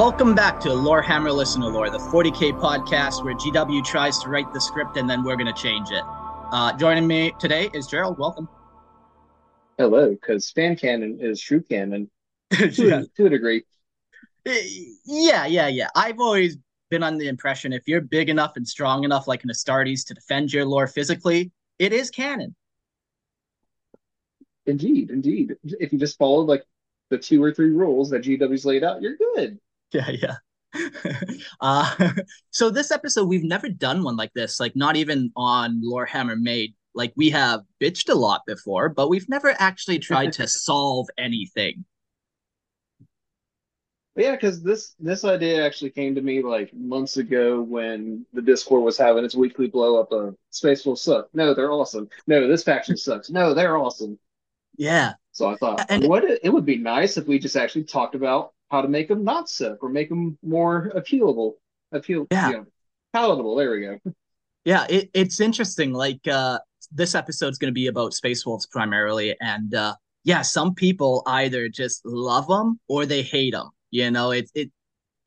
Welcome back to Lorehammer Listener Lore, the 40k podcast where GW tries to write the script and then we're going to change it. Uh, joining me today is Gerald. Welcome. Hello, because fan canon is true canon to, yeah. a, to a degree. yeah, yeah, yeah. I've always been on the impression if you're big enough and strong enough, like an Astartes, to defend your lore physically, it is canon. Indeed, indeed. If you just follow like the two or three rules that GW's laid out, you're good. Yeah, yeah. uh, so this episode, we've never done one like this, like not even on Lorehammer Made. Like we have bitched a lot before, but we've never actually tried to solve anything. Yeah, because this this idea actually came to me like months ago when the Discord was having its weekly blow up of Space Wolves suck. No, they're awesome. No, this faction sucks. No, they're awesome. Yeah. So I thought, And- what it would be nice if we just actually talked about how to make them not suck or make them more appealable, appeal, Yeah. you know, palatable. There we go. Yeah, it, it's interesting. Like uh this episode's gonna be about Space Wolves primarily, and uh yeah, some people either just love them or they hate them. You know, it it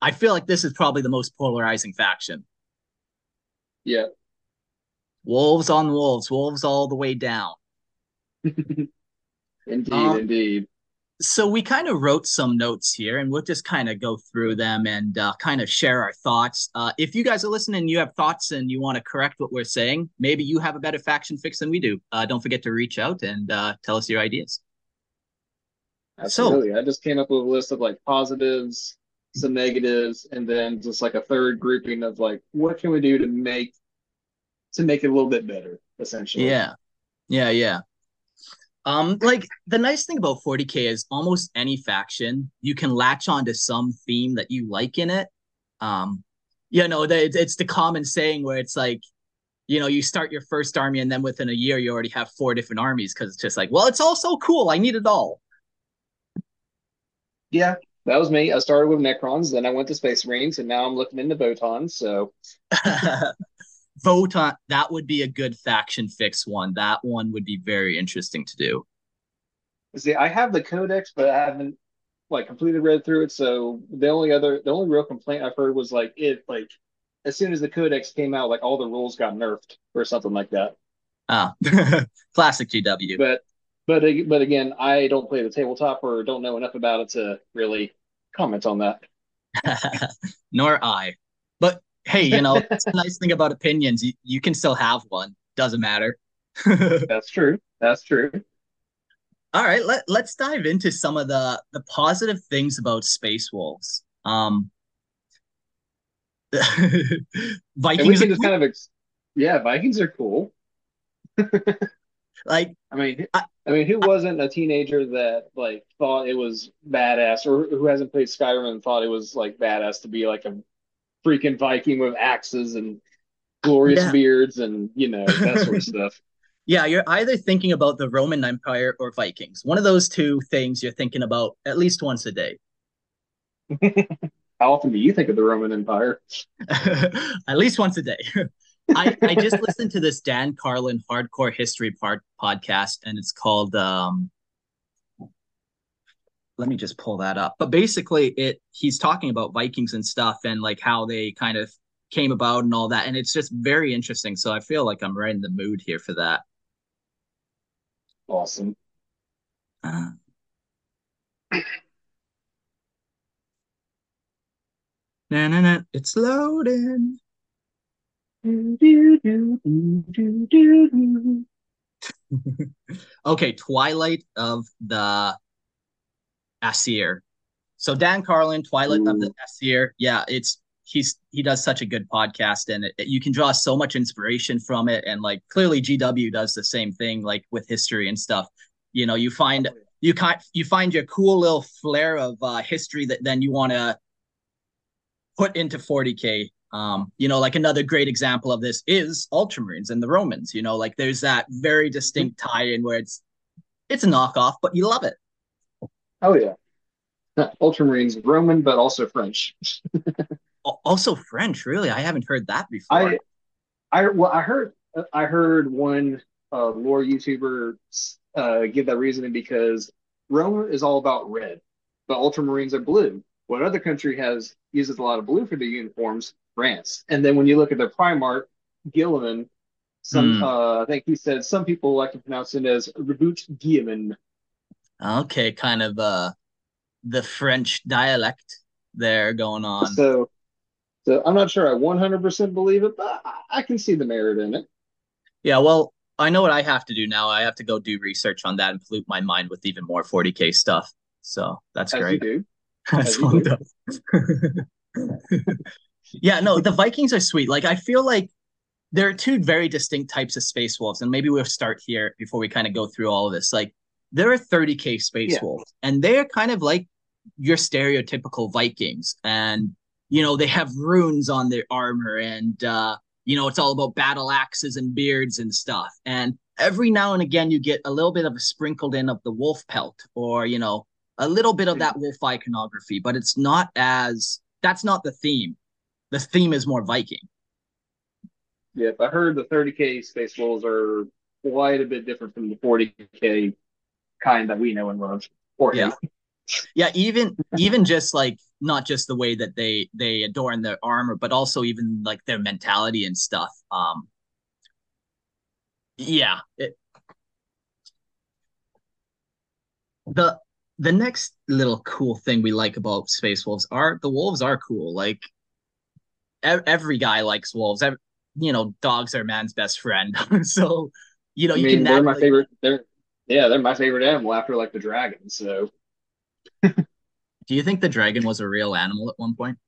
I feel like this is probably the most polarizing faction. Yeah. Wolves on wolves, wolves all the way down. Indeed, Um, indeed. So we kind of wrote some notes here and we'll just kind of go through them and uh, kind of share our thoughts. Uh, if you guys are listening and you have thoughts and you want to correct what we're saying maybe you have a better faction fix than we do. Uh, don't forget to reach out and uh, tell us your ideas. Absolutely. I just came up with a list of like positives, some negatives, and then just like a third grouping of like what can we do to make to make it a little bit better, essentially. yeah. Yeah yeah um like the nice thing about 40k is almost any faction you can latch onto some theme that you like in it um you know the, it's, the common saying where it's like you know you start your first army and then within a year you already have four different armies because it's just like well it's all so cool i need it all Yeah, that was me. I started with Necrons, then I went to Space Marines, and now I'm looking into Votons. So vote on that would be a good faction fix one that one would be very interesting to do see, I have the Codex, but I haven't like completely read through it. So the only other the only real complaint I've heard was like it like as soon as the Codex came out, like all the rules got nerfed or something like that. ah classic gw but but but again, I don't play the tabletop or don't know enough about it to really comment on that. nor I. But hey, you know, that's the nice thing about opinions. You, you can still have one. Doesn't matter. That's true. That's true. All right, let, let's dive into some of the the positive things about Space Wolves. Um Vikings are just kind of ex- yeah, Vikings are cool. like I mean, I- I mean, who wasn't a teenager that like thought it was badass, or who hasn't played Skyrim and thought it was like badass to be like a freaking Viking with axes and glorious Yeah. beards and you know that sort of stuff. yeah, you're either thinking about the Roman Empire or Vikings. One of those two things you're thinking about at least once a day. How often do you think of the Roman Empire? at least once a day. I, I just listened to this Dan Carlin hardcore history part podcast, and it's called um let me just pull that up. But basically it he's talking about Vikings and stuff and like how they kind of came about and all that. And it's just very interesting. So I feel like I'm right in the mood here for that. Awesome. Uh, na, na, na, it's loading. okay, Twilight of the Aesir. So Dan Carlin, Twilight Ooh. of the Aesir. Yeah, it's he's he does such a good podcast and it, you can draw so much inspiration from it and like clearly GW does the same thing like with history and stuff. You know, you find you kind you find your cool little flair of uh, history that then you want to put into 40k um, you know, like another great example of this is Ultramarines and the Romans. You know, like there's that very distinct tie-in where it's it's a knockoff, but you love it. Oh yeah, Ultramarines Roman, but also French. also French, really? I haven't heard that before. I, I well, I heard I heard one uh, lore YouTuber uh, give that reasoning because Rome is all about red, but Ultramarines are blue. What other country has uses a lot of blue for their uniforms? France. And then when you look at the Primarch, Guilliman, some mm. uh, I think he said some people like to pronounce it as Roboute Guilliman. Okay, kind of uh the French dialect there going on. So so I'm not sure I 100% believe it, but I can see the merit in it. Yeah, well, I know what I have to do now. I have to go do research on that and pollute my mind with even more 40k stuff. So that's As great. You do. that's yeah, no, the Vikings are sweet. Like I feel like there are two very distinct types of space wolves, and maybe we'll start here before we kind of go through all of this. Like there are 30k space yeah. wolves, and they're kind of like your stereotypical Vikings, and you know they have runes on their armor, and uh, you know it's all about battle axes and beards and stuff. And every now and again, you get a little bit of a sprinkled in of the wolf pelt, or you know a little bit of that wolf iconography, but it's not as that's not the theme the theme is more Viking. Yep, I heard the 30k space wolves are quite a bit different from the 40k kind that we know and love. Or yeah, yeah. Even even just like not just the way that they they adorn their armor, but also even like their mentality and stuff. Um, yeah. It, the the next little cool thing we like about space wolves are the wolves are cool. Like every guy likes wolves. Every, you know, dogs are man's best friend. so, you know, I you mean, can. They're my favorite. They're yeah, they're my favorite animal after like the dragon. So. Do you think the dragon was a real animal at one point?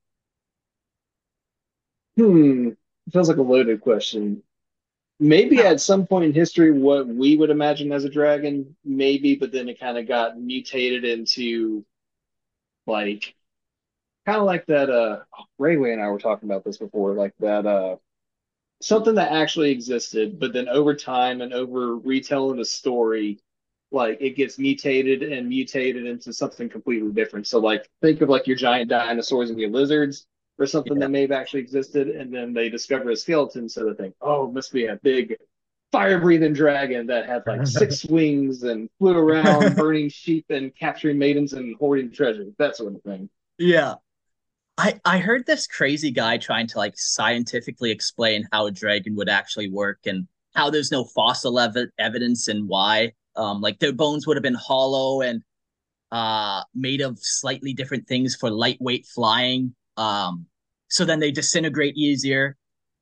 Hmm, feels like a loaded question. Maybe at some point in history, what we would imagine as a dragon, maybe, but then it kind of got mutated into like kind of like that uh Rayway and I were talking about this before, like that uh something that actually existed, but then over time and over retelling the story, like it gets mutated and mutated into something completely different. So like think of like your giant dinosaurs and your lizards or something yeah. that may have actually existed, and then they discover a skeleton, so they think, oh, it must be a big fire breathing dragon that had like six wings and flew around burning sheep and capturing maidens and hoarding treasure, that sort of thing. Yeah. I, I heard this crazy guy trying to like scientifically explain how a dragon would actually work and how there's no fossil ev- evidence and why um like their bones would have been hollow and uh made of slightly different things for lightweight flying um so then they disintegrate easier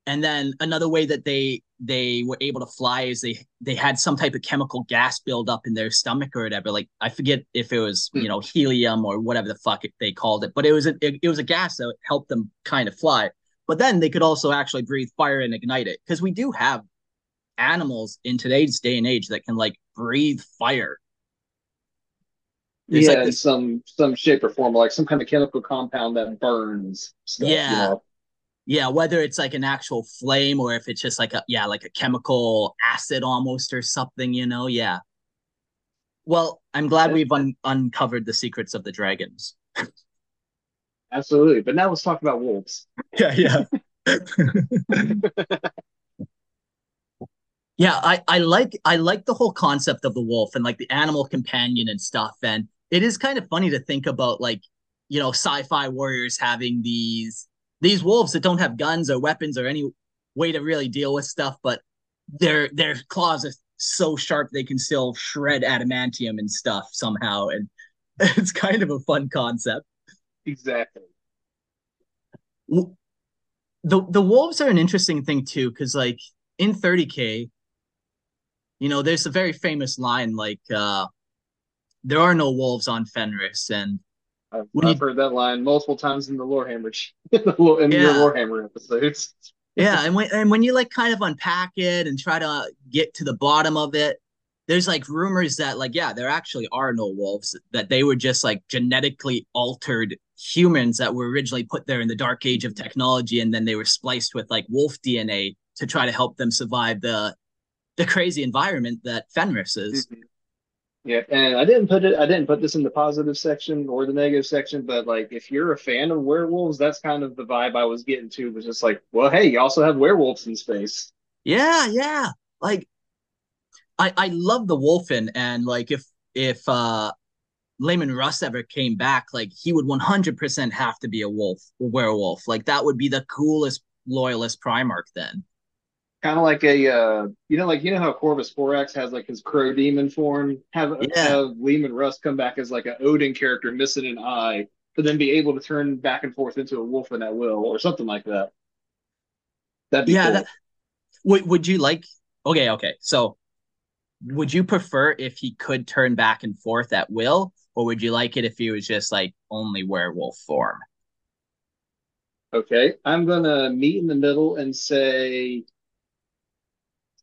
and then another way that they they were able to fly is they they had some type of chemical gas build up in their stomach or whatever. Like I forget if it was you know helium or whatever the fuck they called it, but it was a it, it was a gas that helped them kind of fly. But then they could also actually breathe fire and ignite it because we do have animals in today's day and age that can like breathe fire. There's yeah, like this, some some shape or form, like some kind of chemical compound that burns. Stuff, yeah, you know? yeah whether it's like an actual flame or if it's just like a yeah like a chemical acid almost or something you know yeah well i'm glad we've un- uncovered the secrets of the dragons absolutely but now let's talk about wolves yeah yeah yeah i i like i like the whole concept of the wolf and like the animal companion and stuff and it is kind of funny to think about like you know sci-fi warriors having these these wolves that don't have guns or weapons or any way to really deal with stuff, but their their claws are so sharp they can still shred adamantium and stuff somehow, and it's kind of a fun concept. Exactly. The the wolves are an interesting thing too, because like in 30k, you know, there's a very famous line like, uh, there are no wolves on Fenris. And I've, I've you- heard that line multiple times in the Lorehammer in the in your Yeah. Warhammer episodes. yeah, and when and when you like kind of unpack it and try to get to the bottom of it, there's like rumors that like yeah, there actually are no wolves, that they were just like genetically altered humans that were originally put there in the dark age of technology and then they were spliced with like wolf DNA to try to help them survive the the crazy environment that Fenris is. Mhm. Yeah, and I didn't put it. I didn't put this in the positive section or the negative section, but like, if you're a fan of werewolves, that's kind of the vibe I was getting to. Was just like, well, hey, you also have werewolves in space. Yeah, yeah. Like I I love the Wulfen and like if if uh Leman Russ ever came back, like he would 100% have to be a wolf, a werewolf. Like that would be the coolest loyalist Primarch then. Kind of like a, uh, you know, like you know how Corvus Corax has like his crow demon form. Have Yeah. have Leman Russ come back as like an Odin character missing an eye, but then be able to turn back and forth into a wolf in at will or something like that. That'd be Yeah, cool. that would would you like Okay, okay. So would you prefer if he could turn back and forth at will or would you like it if he was just like only werewolf form? Okay, I'm gonna meet in the middle and say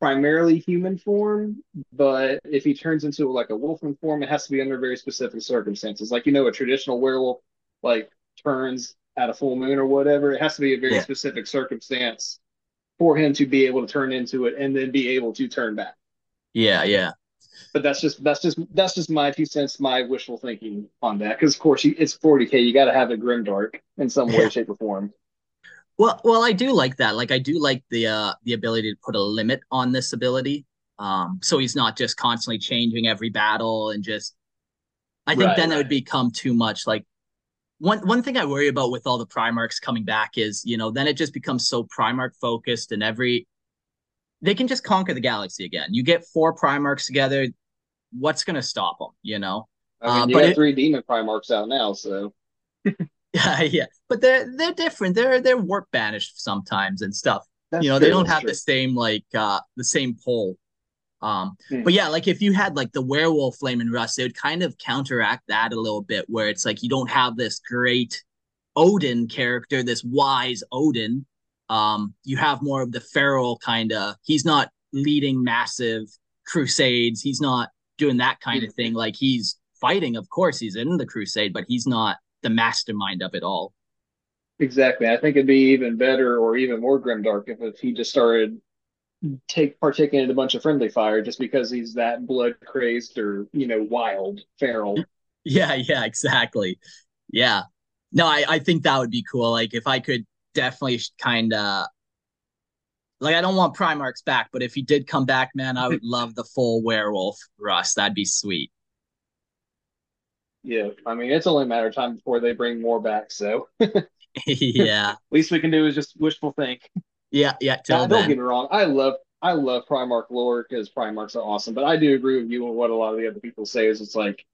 primarily human form, but if he turns into like a Wulfen form, it has to be under very specific circumstances. Like you know, a traditional werewolf like turns at a full moon or whatever. It has to be a very Yeah. specific circumstance for him to be able to turn into it and then be able to turn back. Yeah, yeah. But that's just that's just that's just my two cents, my wishful thinking on that. Because of course, you, it's 40k. You got to have a grim dark in some way, shape, or form. Well, well, I do like that. Like I do like the uh the ability to put a limit on this ability. Um, so he's not just constantly changing every battle and just I think Right, then it right. would become too much. Like one one thing I worry about with all the Primarchs coming back is, you know, then it just becomes so Primarch focused and every they can just conquer the galaxy again. You get four Primarchs together, what's gonna stop them, you know? I mean, Uh, you but got it- three demon primarchs out now, so Yeah, yeah. But they're they're different. They're they're warp banished sometimes and stuff. that's you know they don't have true. the same like uh the same pull um Hmm. but yeah like if you had like the werewolf flame and rust it would kind of counteract that a little bit where it's like you don't have this great odin character this wise odin um you have more of the feral kind of he's not leading massive crusades he's not doing that kind of thing like he's fighting of course he's in the crusade but he's not the mastermind of it all Exactly. I think it'd be even better or even more grimdark if, if he just started take partaking in a bunch of friendly fire just because he's that blood crazed or you know wild feral. Yeah, yeah, exactly. Yeah. No, I, I think that would be cool. Like if I could definitely kind of like I don't want Primarchs back, but if he did come back, man, I would love the full werewolf Russ. That'd be sweet. Yeah, I mean it's only a matter of time before they bring more back. So yeah. least we can do is just wishful think. Yeah, yeah, Now, don't get me wrong. I love I love Primarch lore because Primarchs are awesome, but I do agree with you on what a lot of the other people say is it's like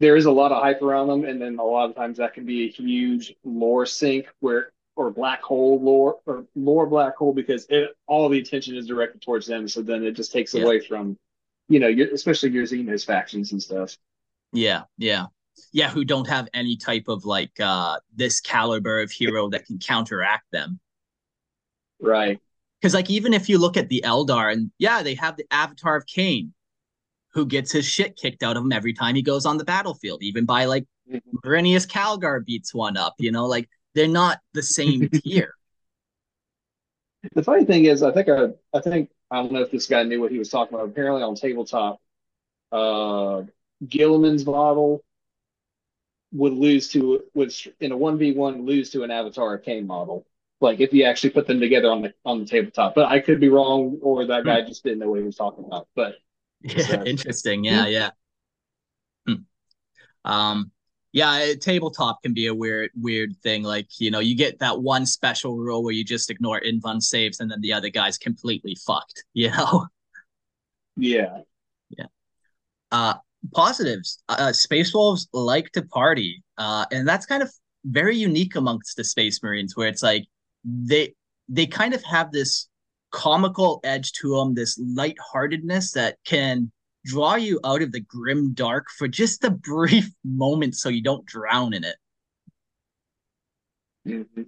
there is a lot of hype around them, and then a lot of times that can be a huge lore sink where or black hole lore or lore black hole because it, all the attention is directed towards them, so then it just takes Yeah. away from you know your, especially your Xenos factions and stuff. Yeah, yeah. Yeah, who don't have any type of like uh this caliber of hero that can counteract them. Right. Because like even if you look at the Eldar and yeah, they have the Avatar of Khaine, who gets his shit kicked out of him every time he goes on the battlefield, even by like Mhm. Marneus Calgar beats one up, you know, like they're not the same tier. The funny thing is, I think I, I think I don't know if this guy knew what he was talking about. Apparently, on tabletop, uh, Guilliman's model would lose to would in a one v one lose to an Avatar Khaine model. Like if you actually put them together on the on the tabletop, but I could be wrong, or that guy just didn't know what he was talking about. But Yeah, So- interesting. Yeah, yeah. Hmm. Um, yeah, tabletop can be a weird, weird thing. Like, you know, you get that one special rule where you just ignore invuln saves and then the other guy's completely fucked, you know? Yeah. Yeah, Uh, positives. Uh, Space Wolves like to party. Uh, and that's kind of very unique amongst the Space Marines where it's like they they kind of have this comical edge to them, this lightheartedness that can draw you out of the grim dark for just a brief moment so you don't drown in it. Mm-hmm.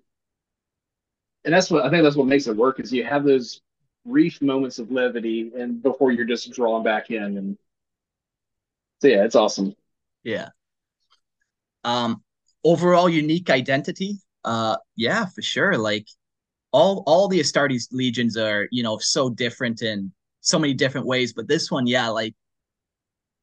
And that's what I think that's what makes it work is you have those brief moments of levity and before you're just drawn back in and so yeah, it's awesome. Yeah. Um overall unique identity. Uh yeah, for sure. Like all all the Astartes legions are, you know, so different in so many different ways, but this one, yeah, like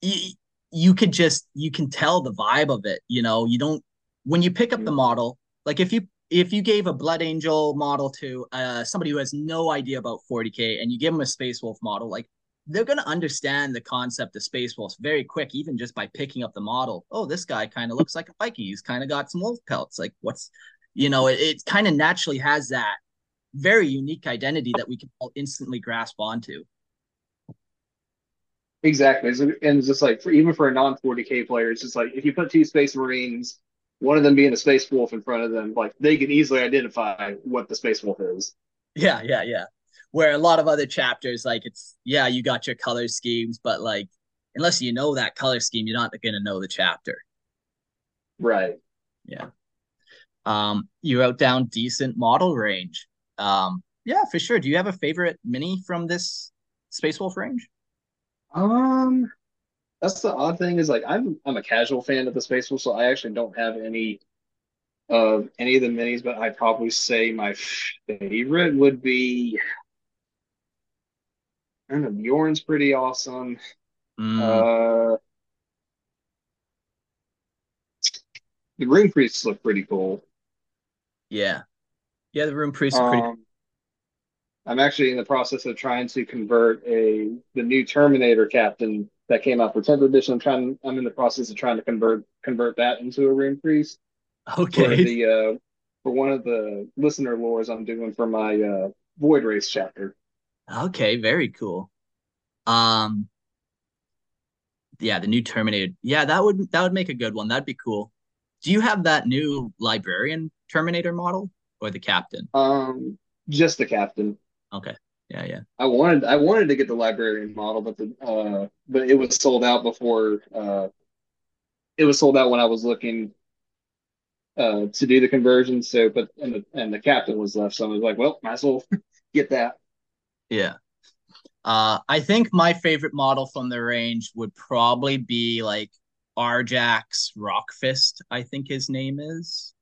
you, you could just you can tell the vibe of it, you know. You don't when you pick up the model, like if you if you gave a Blood Angel model to uh, somebody who has no idea about 40k and you give them a Space Wolf model, like they're going to understand the concept of Space Wolves very quick, even just by picking up the model. Oh, this guy kind of looks like a Viking. He's kind of got some wolf pelts. Like, what's, you know, it, it kind of naturally has that very unique identity that we can all instantly grasp onto. Exactly. And it's just like, for, even for a non 40k player, it's just like if you put two Space Marines one of them being a space wolf in front of them, like they can easily identify what the space wolf is. Yeah, yeah, yeah. Where a lot of other chapters, like it's yeah, you got your color schemes, but like unless you know that color scheme, you're not gonna know the chapter. Right. Yeah. Um, you wrote down decent model range. Um, yeah, for sure. Do you have a favorite mini from this Space Wolf range? Um, that's the odd thing is like I'm I'm a casual fan of the Space Wolf, so I actually don't have any of any of the minis, but I'd probably say my favorite would be I don't know, Bjorn's pretty awesome. Mm. Uh the Rune Priests look pretty cool. Yeah. Yeah, the Rune Priests are pretty um, I'm actually in the process of trying to convert a the new Terminator captain that came out for 10th edition. I'm trying. I'm in the process of trying to convert convert that into a rune priest. Okay. For the uh, for one of the listener lores I'm doing for my uh, Void Race chapter. Okay, very cool. Um, yeah, the new Terminator. Yeah, that would that would make a good one. That'd be cool. Do you have that new librarian Terminator model or the captain? Um, just the captain. Okay yeah, yeah. I wanted I wanted to get the librarian model, but the uh, but it was sold out before. Uh, it was sold out when I was looking uh, to do the conversion. So, but and the and the captain was left, so I was like, well, might as well get that. Yeah. Uh, I think my favorite model from the range would probably be like Arjac Rockfist. I think his name is.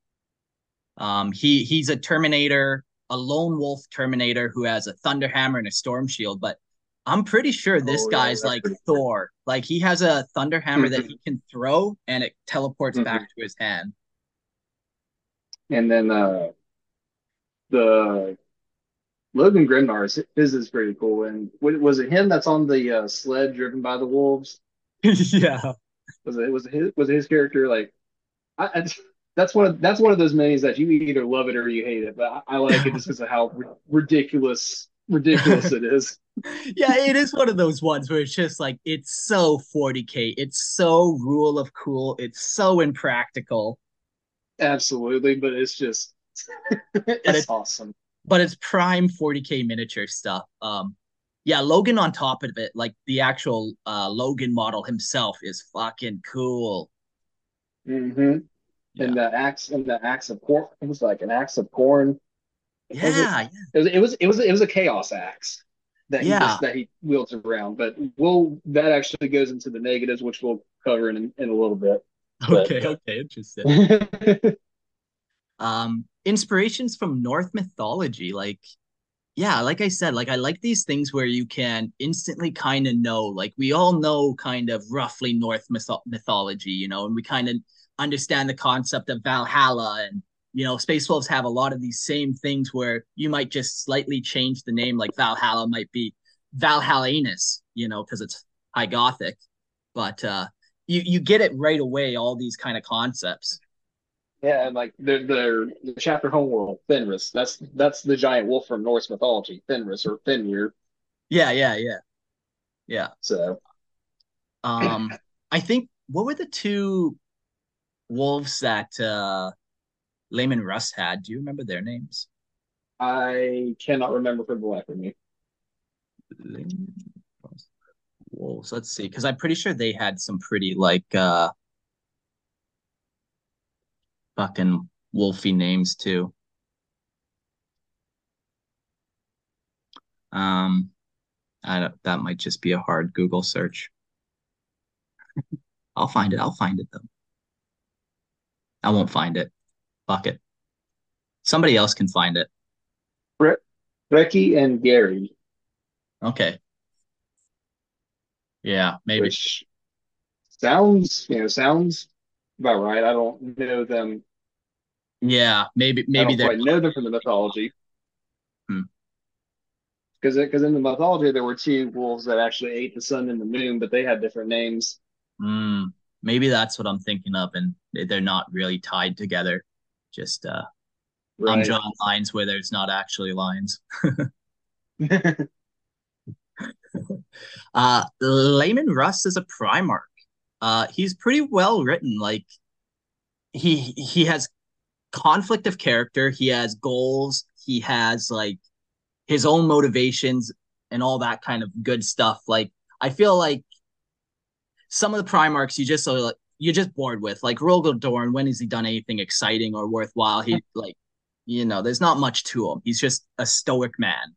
Um, he he's a Terminator a lone wolf Terminator who has a thunder hammer and a storm shield, but I'm pretty sure this oh, guy's yeah, like Thor. Like he has a thunder hammer that he can throw and it teleports mm-hmm. back to his hand. And then uh the Logan Grimnar his is pretty cool. And was it him that's on the uh, sled driven by the wolves? yeah. Was it was it his was his character like I, I that's one of that's one of those minis that you either love it or you hate it. But I, I like it just because of how ridiculous ridiculous it is. yeah, it is one of those ones where it's just like it's so 40k, it's so rule of cool, it's so impractical. Absolutely, but it's just it's, it's awesome. But it's prime 40k miniature stuff. Um yeah, Logan on top of it, like the actual uh Logan model himself is fucking cool. Mm-hmm yeah. and the axe and the axe of corn. It was like an axe of corn. Yeah, it, yeah. It was it was it was it was a chaos axe that yeah. he just, that he wields around. But we'll that actually goes into the negatives, which we'll cover in in a little bit. Okay, but, okay, interesting. um, inspirations from Norse mythology, like yeah, like I said, like I like these things where you can instantly kind of know, like we all know kind of roughly Norse myth- mythology, you know, and we kind of understand the concept of Valhalla and you know Space Wolves have a lot of these same things where you might just slightly change the name like Valhalla might be Valhallanus, you know, because it's high gothic. But uh you you get it right away all these kind of concepts. Yeah, and like the the, the chapter homeworld, Fenris. That's that's the giant wolf from Norse mythology, Fenris or Fenrir. Yeah, yeah, yeah. Yeah. So um I think what were the two wolves that uh, Leman Russ had. Do you remember their names? I cannot remember for the life of me. Wolves. Let's see, because I'm pretty sure they had some pretty like uh fucking wolfy names too. Um, I don't, that might just be a hard Google search. I'll find it. I'll find it though. I won't find it. Fuck it. Somebody else can find it. Bre- Freki and Geri, Okay. Yeah, maybe. which sounds, you know, sounds about right. I don't know them. Yeah, maybe I maybe quite know them from the mythology. Hmm. Because because in the mythology there were two wolves that actually ate the sun and the moon, but they had different names. mm, maybe that's what I'm thinking of, and they- they're not really tied together. Just uh I'm drawing lines where there's not actually lines. Uh Leman Russ is a Primarch. Uh he's pretty well written. Like he he has conflict of character, he has goals, he has like his own motivations and all that kind of good stuff. Like I feel like some of the Primarchs you just like you're just bored with. Like Rogal Dorn, when has he done anything exciting or worthwhile? He like you know, there's not much to him. He's just a stoic man.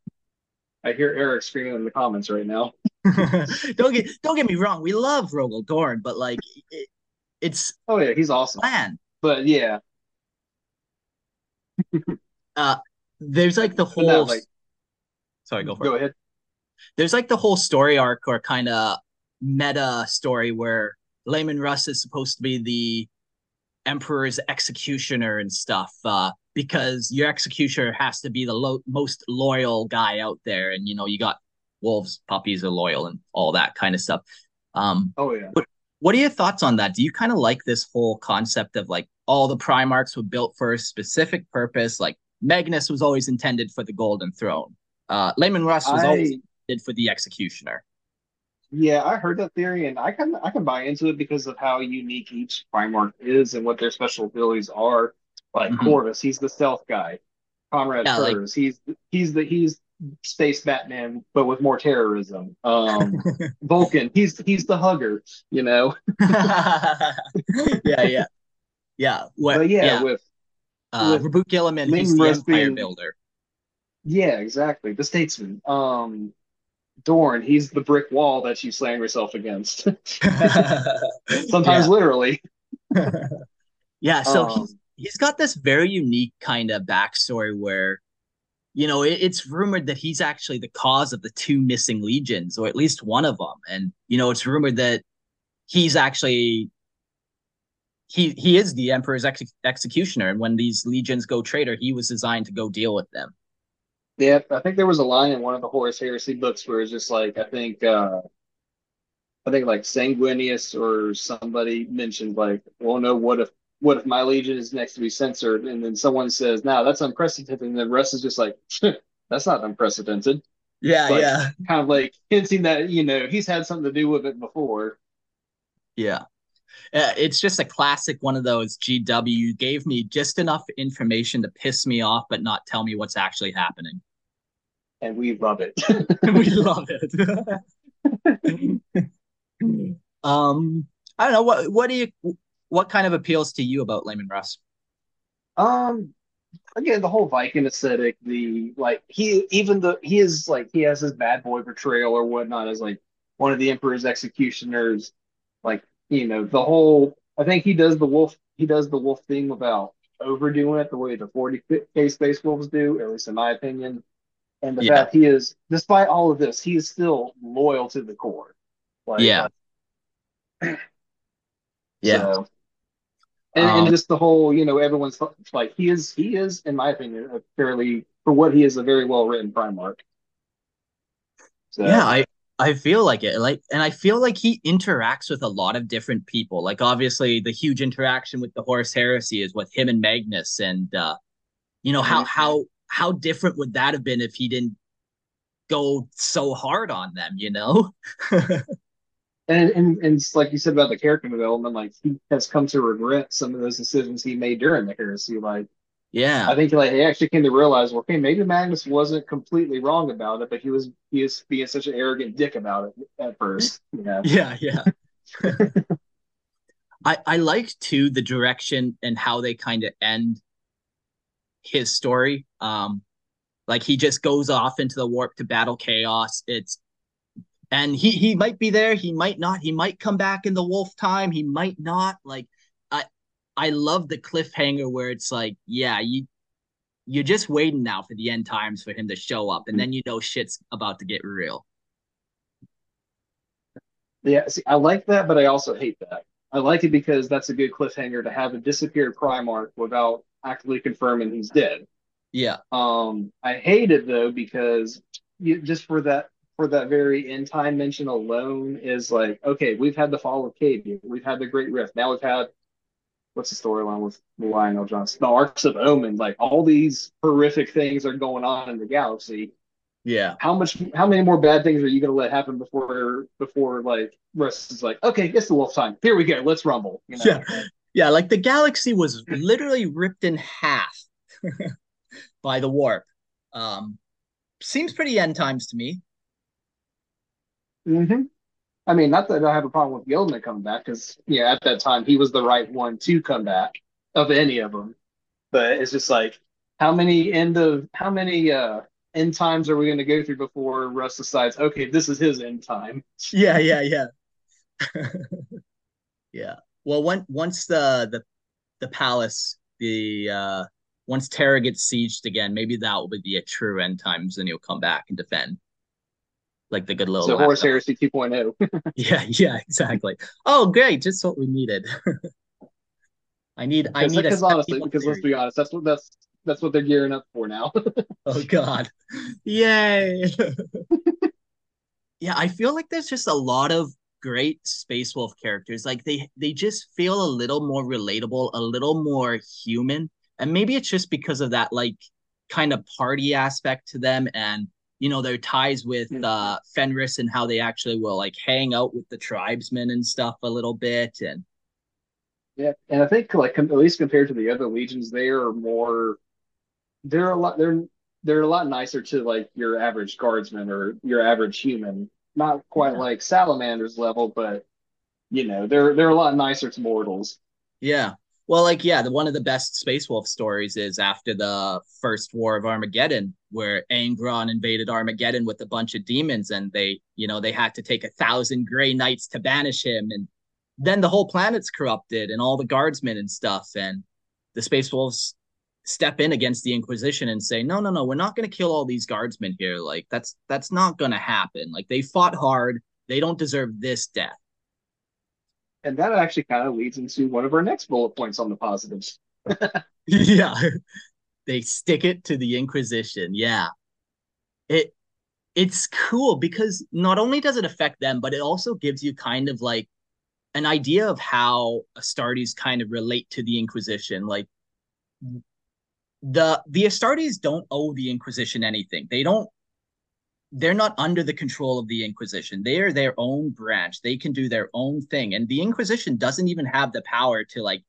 I hear Eric screaming in the comments right now. don't get don't get me wrong, we love Rogal Dorn, but like it, it's Oh yeah, he's awesome. plan. But yeah, There's like the whole like sorry, go for go it. ahead. There's like the whole story arc or kind of meta story where Leman Russ is supposed to be the emperor's executioner and stuff uh because your executioner has to be the lo- most loyal guy out there. And you know you got wolves puppies are loyal and all that kind of stuff. Um Oh yeah. what are your thoughts on that? Do you kind of like this whole concept of like all the primarchs were built for a specific purpose? Like magnus was always intended for the golden throne. Uh Leman Russ was always I intended for the executioner. Yeah, I heard that theory and I can I can buy into it because of how unique each Primarch is and what their special abilities are. Like Mhm. Corvus, he's the stealth guy. Konrad Yeah, like- he's he's the he's space Batman but with more terrorism. Um Vulcan, he's he's the hugger, you know. yeah yeah yeah what But yeah, yeah with uh with Roboute Guilliman, he's the empire being builder yeah, exactly. The statesman. Um Dorn, he's the brick wall that you slam yourself against. Sometimes literally. yeah so Um, he's he's got this very unique kind of backstory where you know it, it's rumored that he's actually the cause of the two missing legions or at least one of them and you know it's rumored that he's actually he he is the emperor's ex- executioner. And when these legions go traitor he was designed to go deal with them. Yeah, I think there was a line in one of the Horus Heresy books where it's just like I think uh I think like Sanguinius or somebody mentioned like, well no, what if what if my legion is next to be censored? And then someone says, no, that's unprecedented, and the rest is just like that's not unprecedented. yeah Like- yeah Kind of like hinting that, you know, he's had something to do with it before. Yeah. Uh, it's just a classic one of those GW gave me just enough information to piss me off, but not tell me what's actually happening. And we love it. we love it. um, I don't know what what do you what kind of appeals to you about Leman Russ? Um, again, the whole Viking aesthetic, the like he even the he is like he has his bad boy portrayal or whatnot as like one of the Emperor's executioners. Like, you know, the whole I think he does the wolf he does the wolf thing without overdoing it the way the 40k space wolves do, at least in my opinion. And the Yeah. fact he is, despite all of this, he is still loyal to the core. Like, Yeah. Yeah. so- and, Um, and just the whole, you know, everyone's like he is, he is, in my opinion, a fairly for what he is, a very well written Primarch. So, Yeah, I I feel like it. Like and I feel like he interacts with a lot of different people. Like obviously the huge interaction with the Horus Heresy is with him and Magnus and uh you know how Mhm. how how different would that have been if he didn't go so hard on them, you know? and, and and it's like you said about the character development, like he has come to regret some of those decisions he made during the heresy. Like Yeah. I think like he actually came to realize, well, okay, maybe Magnus wasn't completely wrong about it, but he was he was being such an arrogant dick about it at first. You know? Yeah, yeah. I I liked too the direction and how they kind of end his story. Um, like he just goes off into the warp to battle chaos. It's and he he might be there, he might not. He might come back in the wolf time, he might not. Like I I love the cliffhanger where it's like, yeah, you you're just waiting now for the end times for him to show up, and then you know shit's about to get real. Yeah, see, I like that, but I also hate that. I like it because that's a good cliffhanger to have a disappeared Primarch without actively confirming he's dead. Yeah. Um, I hate it though because you, just for that for that very end time mention alone is like, okay, we've had the fall of Cadia, we've had the Great Rift, now we've had what's the storyline with Lion El'Jonson, the Arks of Omen, like all these horrific things are going on in the galaxy. Yeah. How much? How many more bad things are you going to let happen before before like Russ is like, okay, it's the wolf time. Here we go. Let's rumble. You know? Yeah. Yeah. Like the galaxy was literally ripped in half by the warp. Um, seems pretty end times to me. Mm-hmm. I mean, not that I have a problem with Guilliman coming back, because yeah, at that time he was the right one to come back of any of them. But it's just like, how many end of how many uh end times are we going to go through before Russ decides, okay, this is his end time? Yeah, yeah, yeah, yeah. Well, when, once the the the palace, the uh once Terra gets sieged again, maybe that will be a true end times, and he'll come back and defend like the good little. So Horus Heresy 2.0. yeah, yeah, exactly. Oh, great! Just what we needed. I need. I need. Because honestly, because let's be honest, that's what that's that's what they're gearing up for now. oh God! Yay! yeah, I feel like there's just a lot of great Space Wolf characters. Like they they just feel a little more relatable, a little more human, and maybe it's just because of that like kind of party aspect to them and you know their ties with uh Fenris and how they actually will like hang out with the tribesmen and stuff a little bit and yeah and I think like at least compared to the other legions they are more they're a lot they're they're a lot nicer to like your average guardsman or your average human. Not quite yeah. like salamanders level but you know they're they're a lot nicer to mortals. Yeah well, like yeah, the one of the best Space Wolf stories is after the first War of Armageddon, where Angron invaded Armageddon with a bunch of demons, and they, you know, they had to take a thousand Gray Knights to banish him, and then the whole planet's corrupted, and all the guardsmen and stuff, and the Space Wolves step in against the Inquisition and say, no, no, no, we're not going to kill all these guardsmen here. Like that's that's not going to happen. Like they fought hard, they don't deserve this death and that actually kind of leads into one of our next bullet points on the positives. yeah. They stick it to the Inquisition. Yeah. It it's cool because not only does it affect them, but it also gives you kind of like an idea of how Astartes kind of relate to the Inquisition. Like the the Astartes don't owe the Inquisition anything. They don't they're not under the control of the Inquisition. They are their own branch. They can do their own thing. And the Inquisition doesn't even have the power to like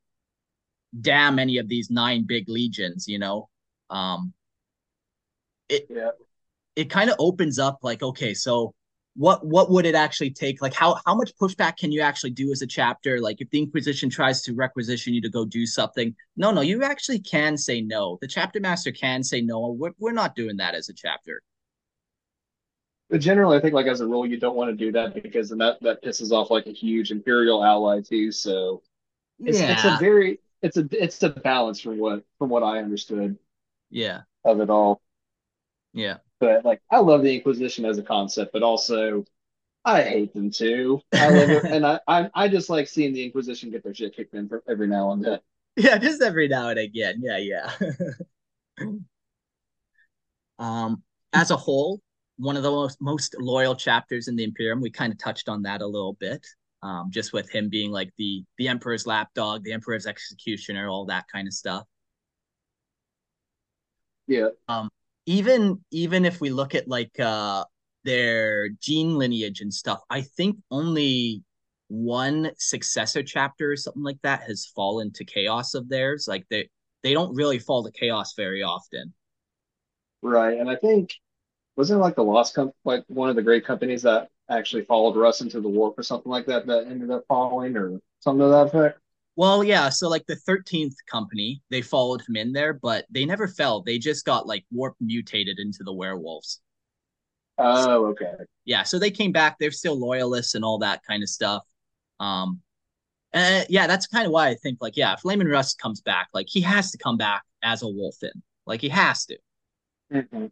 damn any of these nine big legions, you know? Um it yeah. it kind of opens up like, okay, so what what would it actually take? Like how how much pushback can you actually do as a chapter? Like if the Inquisition tries to requisition you to go do something, no, no, you actually can say no. The chapter master can say no. We're, we're not doing that as a chapter. But generally, I think like as a rule, you don't want to do that because then that that pisses off like a huge imperial ally too. So it's yeah. it's a very it's a it's a balance from what from what I understood. Yeah. Of it all. Yeah. But like I love the Inquisition as a concept, but also I hate them too. I love it, and I, I I just like seeing the Inquisition get their shit kicked in for every now and then. Yeah, just every now and again. Yeah, yeah. um, as a whole, one of the most, most loyal chapters in the Imperium. We kind of touched on that a little bit, um, just with him being like the the Emperor's lapdog, the Emperor's executioner, all that kind of stuff. Yeah. Um, even even if we look at like uh their gene lineage and stuff, I think only one successor chapter or something like that has fallen to chaos of theirs. Like they they don't really fall to chaos very often. Right, and I think wasn't it like the Lost Comp like one of the great companies that actually followed Russ into the warp or something like that that ended up following or something to that effect. Well, yeah, so like the 13th company, they followed him in there, but they never fell. They just got like warp mutated into the werewolves. Oh, okay. Yeah, so they came back. They're still loyalists and all that kind of stuff. Um, and yeah, that's kind of why I think like yeah, if Leman Russ comes back, like he has to come back as a wolf in, Like he has to. Mm-hmm.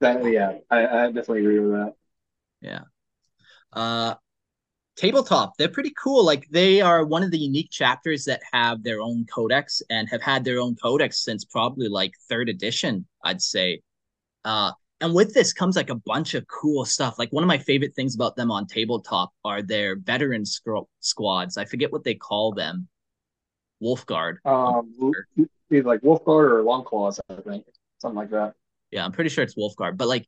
That yeah, I, I definitely agree with that. Yeah. Uh tabletop they're pretty cool. Like they are one of the unique chapters that have their own codex and have had their own codex since probably like third edition i'd say. Uh and with this comes like a bunch of cool stuff. Like one of my favorite things about them on tabletop are their veteran scro- squads. I forget what they call them. Wolfguard. Um either like wolfguard or longclaws i think. Something like that yeah i'm pretty sure it's wolfguard but like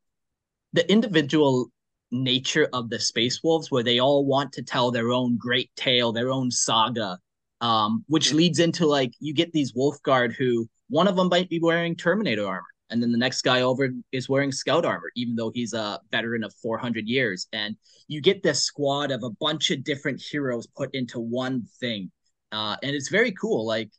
the individual nature of the Space Wolves, where they all want to tell their own great tale, their own saga, um, which leads into like you get these Wolf Guard who one of them might be wearing Terminator armor, and then the next guy over is wearing Scout armor, even though he's a veteran of 400 years. And you get this squad of a bunch of different heroes put into one thing, uh, and it's very cool. Like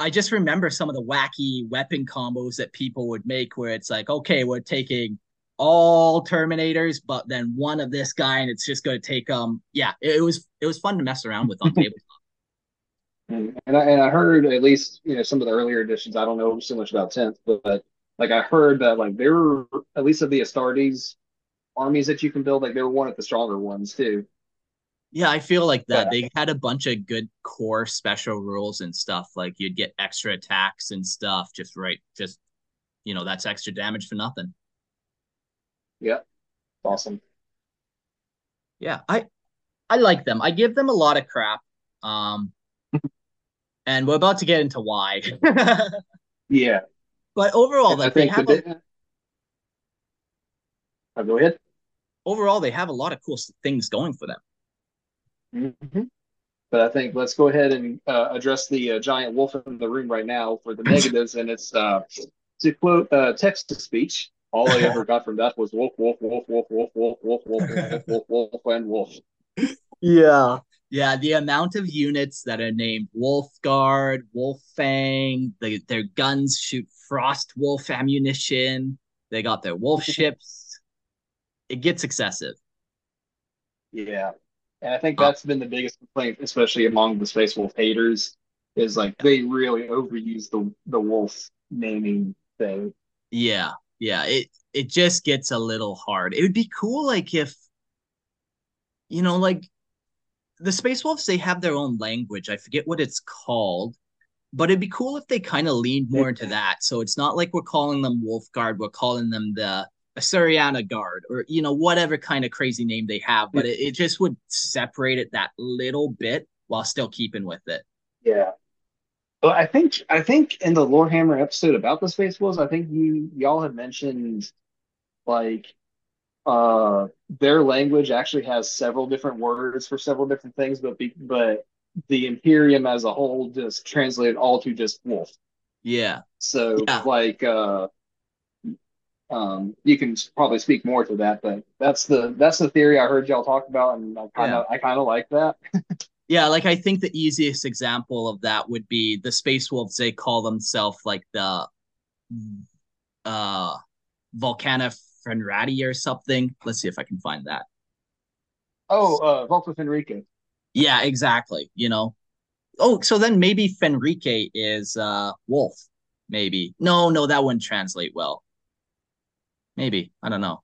I just remember some of the wacky weapon combos that people would make, where it's like, okay, we're taking all Terminators, but then one of this guy, and it's just going to take um. Yeah, it, it, was it was fun to mess around with on tabletop. And, and I, and I heard at least you know some of the earlier editions. I don't know so much about tenth, but, but like I heard that like there were at least of the Astartes armies that you can build, like they were one of the stronger ones too. Yeah, I feel like that. Yeah. They had a bunch of good core special rules and stuff. Like you'd get extra attacks and stuff. Just right, just you know, that's extra damage for nothing. Yeah. Awesome. Yeah, I I like them. I give them a lot of crap. Um and we're about to get into why. yeah. But overall, like they have a, oh, go ahead. Overall, they have a lot of cool things going for them. Mm-hmm. But I think let's go ahead and uh, address the uh, giant wolf in the room right now for the negatives. and it's uh, to quote uh, text to speech all I ever got from that was wolf, wolf, wolf, wolf, wolf, wolf, wolf, wolf, wolf, wolf, wolf, and wolf. Yeah. Yeah, the amount of units that are named Wolf Guard, Wolf Fang, the, their guns shoot frost wolf ammunition, they got their wolf ships. It gets excessive. Yeah. And I think uh, that's been the biggest complaint, especially among the Space Wolf haters, is like they really overuse the the wolf naming thing. Yeah yeah, it it just gets a little hard. It would be cool like if you know like the Space Wolves they have their own language. I forget what it's called, but it'd be cool if they kind of leaned more into that. So it's not like we're calling them Wolf Guard, we're calling them the Asuriana Guard or you know whatever kind of crazy name they have, but it, it just would separate it that little bit while still keeping with it. Yeah. Well, I think I think in the Lorehammer episode about the Space Wolves, I think you y'all had mentioned like uh their language actually has several different words for several different things, but be, but the Imperium as a whole just translated all to just wolf. Yeah. So yeah. like uh um you can probably speak more to that, but that's the that's the theory I heard y'all talk about and I kind of yeah. I kind of like that. Yeah, like I think the easiest example of that would be the Space Wolves. They call themselves like the uh Volcana Fenrati or something. Let's see if I can find that. Oh, uh Vlka Fenryka. Yeah, exactly. You know. Oh, so then maybe Fenryka is uh wolf. Maybe. No, no, that wouldn't translate well. Maybe. I don't know.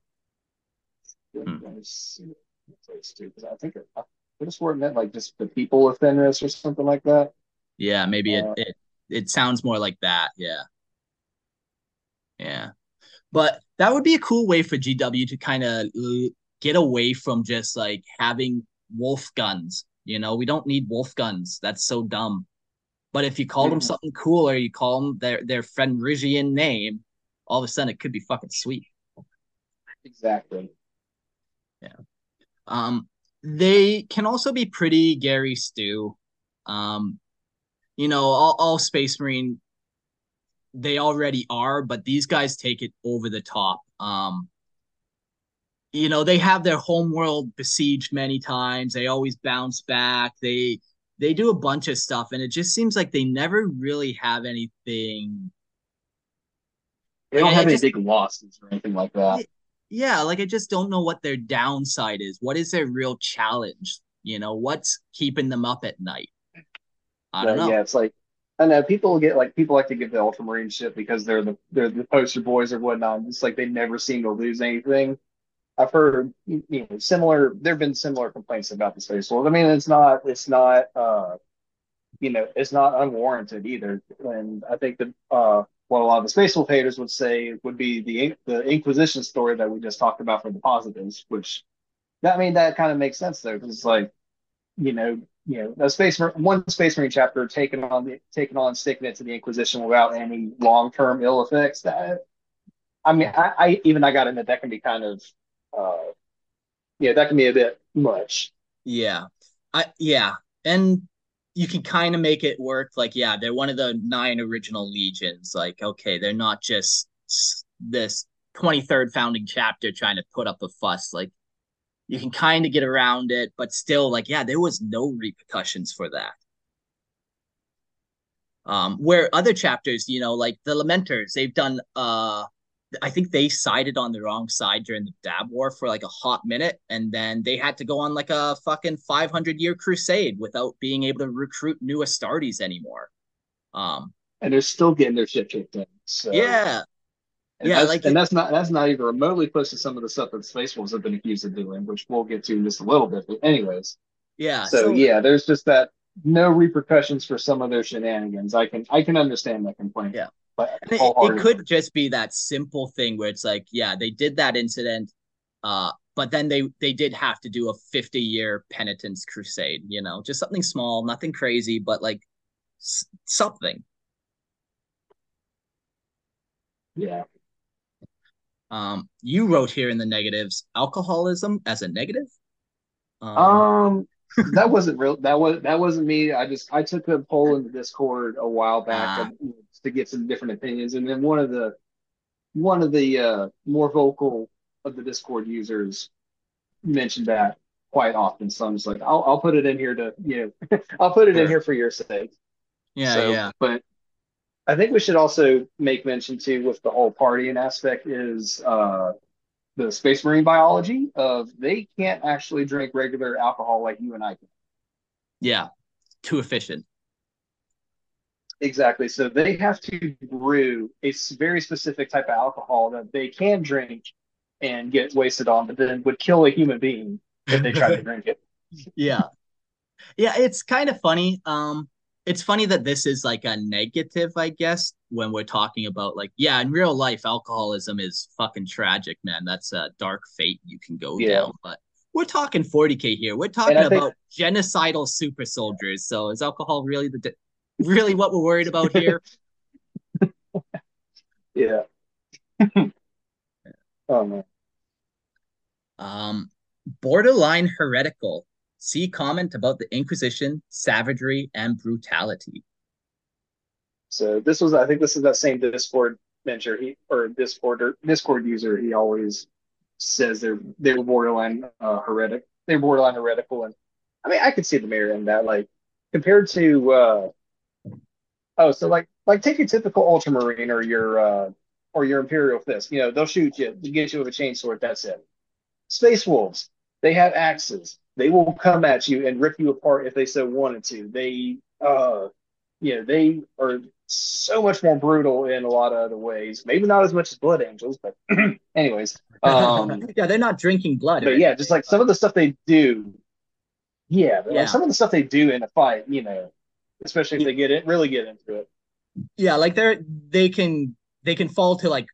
Hmm. I think could have sworn meant like just the people of Fenris or something like that. Yeah, maybe uh, it, it it sounds more like that. Yeah. Yeah. But that would be a cool way for GW to kind of get away from just like having wolf guns. You know, we don't need wolf guns. That's so dumb. But if you call yeah. them something cool or you call them their their Fenrisian name, all of a sudden it could be fucking sweet. Exactly. Yeah. Um, they can also be pretty Gary Stu. Um, you know, all, all Space Marine they already are, but these guys take it over the top. Um, you know, they have their homeworld besieged many times. They always bounce back. They they do a bunch of stuff, and it just seems like they never really have anything. They don't have any just- big losses or anything like that. Yeah, like I just don't know what their downside is. What is their real challenge? You know, what's keeping them up at night? I don't But, know. Yeah, it's like I know people get like people like to give the Ultramarine shit because they're the they're the poster boys or whatnot. It's like they never seem to lose anything. I've heard you know similar. There've been similar complaints about the Space Wolves. I mean, it's not it's not uh you know it's not unwarranted either. And I think that uh what a lot of the Space Wolf haters would say would be the the Inquisition story that we just talked about for the positives, which I mean that kind of makes sense though because it's like you know, you know, a space one space marine chapter taken on the taken on sticking it to the Inquisition without any long term ill effects. That I mean, I, I even I got into that can be kind of, uh, yeah, that can be a bit much. Yeah. I yeah. And you can kind of make it work. Like, yeah, they're one of the nine original legions. Like, okay, they're not just this 23rd founding chapter trying to put up a fuss. Like, you can kind of get around it, but still, like, yeah, there was no repercussions for that. Um, where other chapters, you know, like the Lamenters, they've done uh I think they sided on the wrong side during the Badab War for like a hot minute, and then they had to go on like a fucking 500 year crusade without being able to recruit new Astartes anymore. Um, And they're still getting their shit kicked in. So yeah, and yeah, like and it- that's not that's not even remotely close to some of the stuff that the Space Wolves have been accused of doing, which we'll get to in just a little bit. But anyways, yeah. so, yeah, there's just that no repercussions for some of their shenanigans. I can I can understand that complaint. Yeah. But it, it could just be that simple thing where it's like, yeah, they did that incident, uh, but then they they did have to do a 50 year penitence crusade, you know, just something small, nothing crazy, but like s- something. Yeah. Um, you wrote here in the negatives alcoholism as a negative. Um, Um, that wasn't real. That was that wasn't me. I just I took a poll in the Discord a while back Ah. of, you know, to get some different opinions, and then one of the one of the uh, more vocal of the Discord users mentioned that quite often. So I'm just like, I'll I'll put it in here to you know I'll put it in here for your sake. yeah, So, yeah, But I think we should also make mention too with the whole partying aspect is uh the space marine biology of they can't actually drink regular alcohol like you and I can. yeah. Too efficient. Exactly. So they have to brew a very specific type of alcohol that they can drink and get wasted on, but then would kill a human being if they tried to drink it. Yeah. Yeah, it's kind of funny. Um, it's funny that this is like a negative, I guess, when we're talking about like, yeah, in real life, alcoholism is fucking tragic, man. That's a dark fate you can go Yeah. down. But we're talking 40k here. We're talking think- about genocidal super soldiers. So is alcohol really the really what we're worried about here? Yeah. oh man. Um, borderline heretical. See comment about the Inquisition, savagery, and brutality. So this was, I think, this is that same Discord mentor he or Discord or Discord user. He always says they're they're borderline uh, heretic. They're borderline heretical, and I mean, I could see the mirror in that. Like compared to, uh, oh, so like like take your typical Ultramarine or your uh, or your Imperial Fist. You know, they'll shoot you, they get you with a chainsword. That's it. Space Wolves, they have axes. They will come at you and rip you apart if they so wanted to. They, uh, you know, they are so much more brutal in a lot of other ways. Maybe not as much as Blood Angels, but anyways. Um, yeah, they're not drinking blood. but yeah, just like some of the stuff they do. Yeah, Yeah. like some of the stuff they do in a fight, you know, especially if they get it, really get into it. yeah like they're they can they can fall to like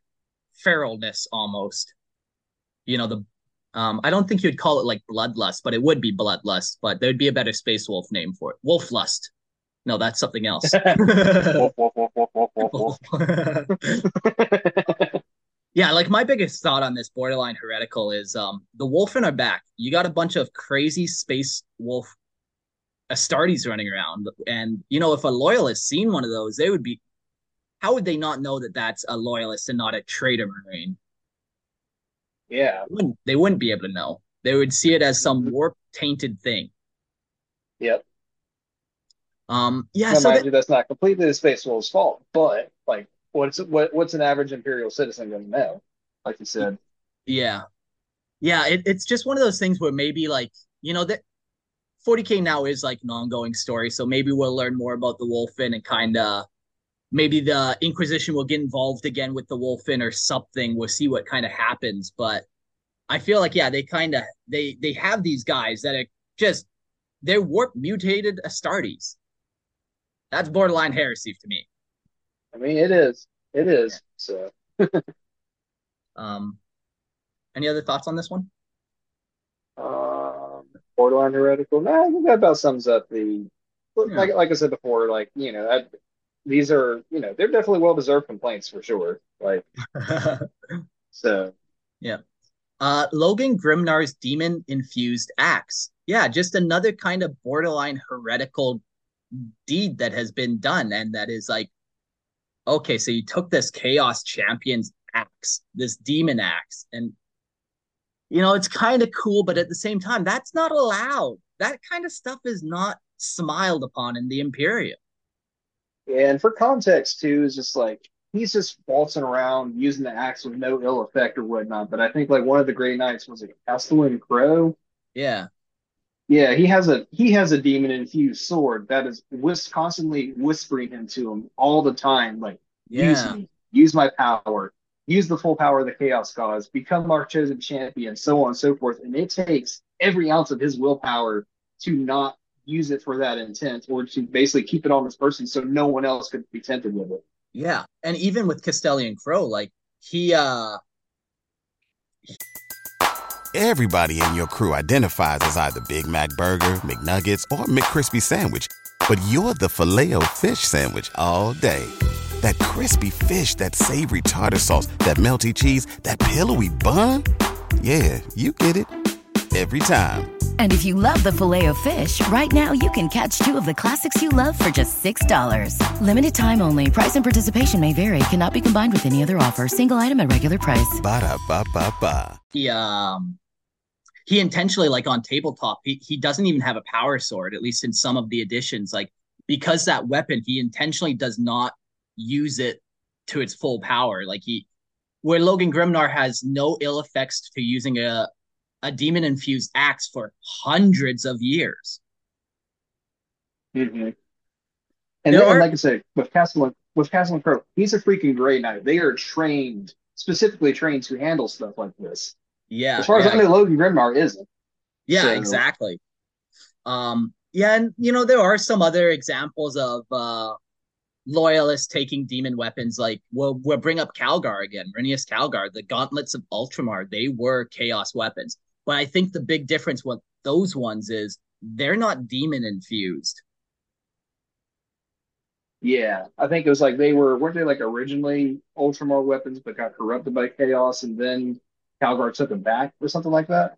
feralness almost. You know the um i don't think you'd call it like bloodlust but it would be bloodlust but there'd be a better space wolf name for it. Wolf lust no that's something else. Yeah like my biggest thought on this borderline heretical is um the wolf in our back. You got a bunch of crazy space wolf Astartes running around. And you know, if a loyalist seen one of those, they would be. How would they not know that that's a loyalist and not a traitor marine? Yeah, They wouldn't, they wouldn't be able to know. They would see it as some Mhm. warp tainted thing. yep. Um, yeah. Now, So that, you, that's not completely the Space Wolves' fault, but like, what's what what's an average Imperial citizen going to know? Like you said, yeah, yeah. It, it's just one of those things where maybe like you know that 40k now is like an ongoing story, so maybe we'll learn more about the Wulfen and kind of maybe the Inquisition will get involved again with the Wulfen or something. We'll see what kind of happens, but I feel like yeah, they kind of they they have these guys that are just they're warp mutated Astartes. That's borderline heresy to me. I mean, it is, it is. So, Um, any other thoughts on this one? um, borderline heretical. No, I think that about sums up the. Yeah. Like like I said before, like you know, I, these are you know they're definitely well deserved complaints for sure. Like so, yeah. Uh, Logan Grimnar's demon infused axe. Yeah, just another kind of borderline heretical deed that has been done, and that is like, okay, so you took this Chaos Champion's axe, this demon axe, and you know it's kind of cool, but at the same time, that's not allowed. That kind of stuff is not smiled upon in the Imperium. and for context too, is just like he's just waltzing around using the axe with no ill effect or whatnot. But I think like one of the great Knights was it Castellan Crowe. Yeah, Yeah, he has a he has a demon infused sword that is whis- constantly whispering him to him all the time, like use yeah, me, use my power, use the full power of the Chaos Gods, become our chosen champion, so on and so forth. And it takes every ounce of his willpower to not use it for that intent or to basically keep it on this person so no one else could be tempted with it. yeah. And even with Castellan Crowe, like he uh Everybody in your crew identifies as either Big Mac Burger, McNuggets, or McCrispy Sandwich. But you're the filet fish Sandwich all day. That crispy fish, that savory tartar sauce, that melty cheese, that pillowy bun. Yeah, you get it. Every time. And if you love the filet of fish, right now you can catch two of the classics you love for just $6. Limited time only. Price and participation may vary. Cannot be combined with any other offer. Single item at regular price. Ba-da-ba-ba-ba. he um he intentionally like on tabletop he, he doesn't even have a power sword at least in some of the editions like because that weapon he intentionally does not use it to its full power like he where logan grimnar has no ill effects to using a a demon infused axe for hundreds of years Mm-hmm. And, There then, are- like I said, with Castle with Castellan Crowe, he's a freaking Grey Knight. They are trained, specifically trained to handle stuff like this. yeah As far as yeah. I know, Logan Grimnar isn't. Yeah, So- exactly. Um, yeah, and you know, there are some other examples of uh loyalists taking demon weapons, like we'll we'll bring up Calgar again, Marneus Calgar, the gauntlets of Ultramar, they were chaos weapons. But I think the big difference with those ones is they're not demon infused. Yeah, I think it was like they were weren't they like originally Ultramar weapons, but got corrupted by Chaos, and then Calgar took them back or something like that.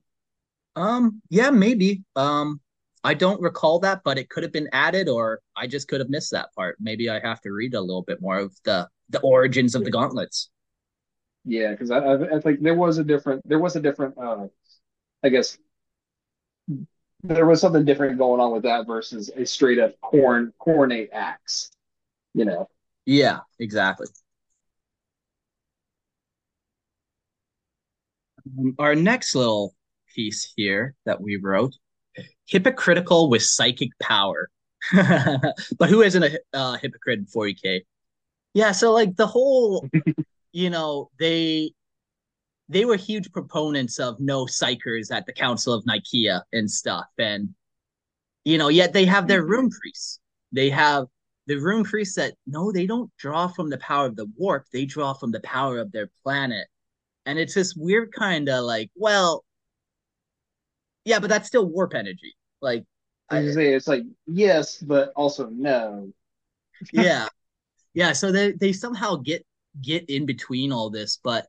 Um, yeah, maybe. Um, I don't recall that, but it could have been added, or I just could have missed that part. Maybe I have to read a little bit more of the the origins of the gauntlets. Yeah, because I, I I think there was a different there was a different uh I guess there was something different going on with that versus a straight up corn Khornate axe. You know. Yeah, exactly. Um, Our next little piece here that we wrote hypocritical with psychic power. but who isn't a uh, hypocrite in 40K? Yeah, so like the whole, you know, they they were huge proponents of no psykers at the Council of Nikaea and stuff. And, you know, yet they have their rune priests. They have the rune priests that no, they don't draw from the power of the warp, they draw from the power of their planet. And it's this weird kind of like, well, yeah, but that's still warp energy. Like, I say it's like yes, but also no. yeah. Yeah. So they, they somehow get get in between all this, but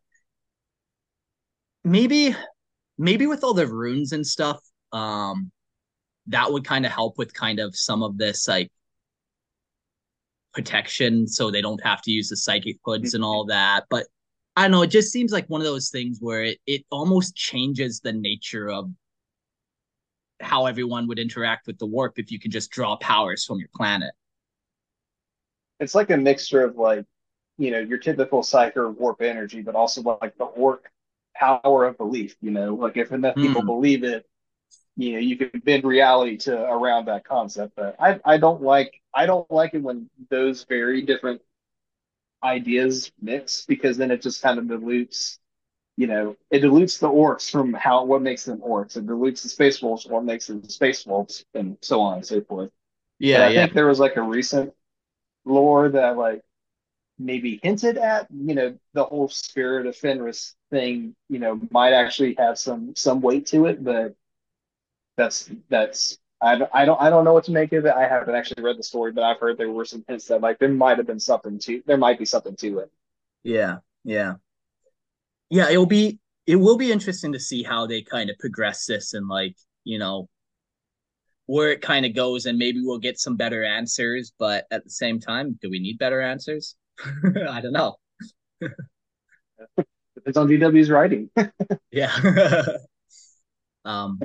maybe maybe with all the runes and stuff, um, that would kind of help with kind of some of this like protection so they don't have to use the psychic hoods and all that. But I don't know, it just seems like one of those things where it, it almost changes the nature of how everyone would interact with the warp if you can just draw powers from your planet. It's like a mixture of like, you know, your typical psyker warp energy, but also like the Ork power of belief, you know, like if enough people Mm. believe it, you know, you can bend reality to around that concept. But I, I don't like I don't like it when those very different ideas mix because then it just kind of dilutes, you know, it dilutes the Orks from how what makes them Orks. It dilutes the space wolves from what makes them space wolves and so on and so forth. Yeah, And I yeah. think there was like a recent lore that like maybe hinted at, you know, the whole spirit of Fenris thing, you know, might actually have some some weight to it, but that's that's I don't I don't I don't know what to make of it. I haven't actually read the story, but I've heard there were some hints that like there might have been something to there might be something to it. Yeah, yeah. Yeah, it'll be it will be interesting to see how they kind of progress this and like, you know, where it kind of goes and maybe we'll get some better answers, but at the same time, do we need better answers? I don't know. Depends on GW's writing. Yeah. um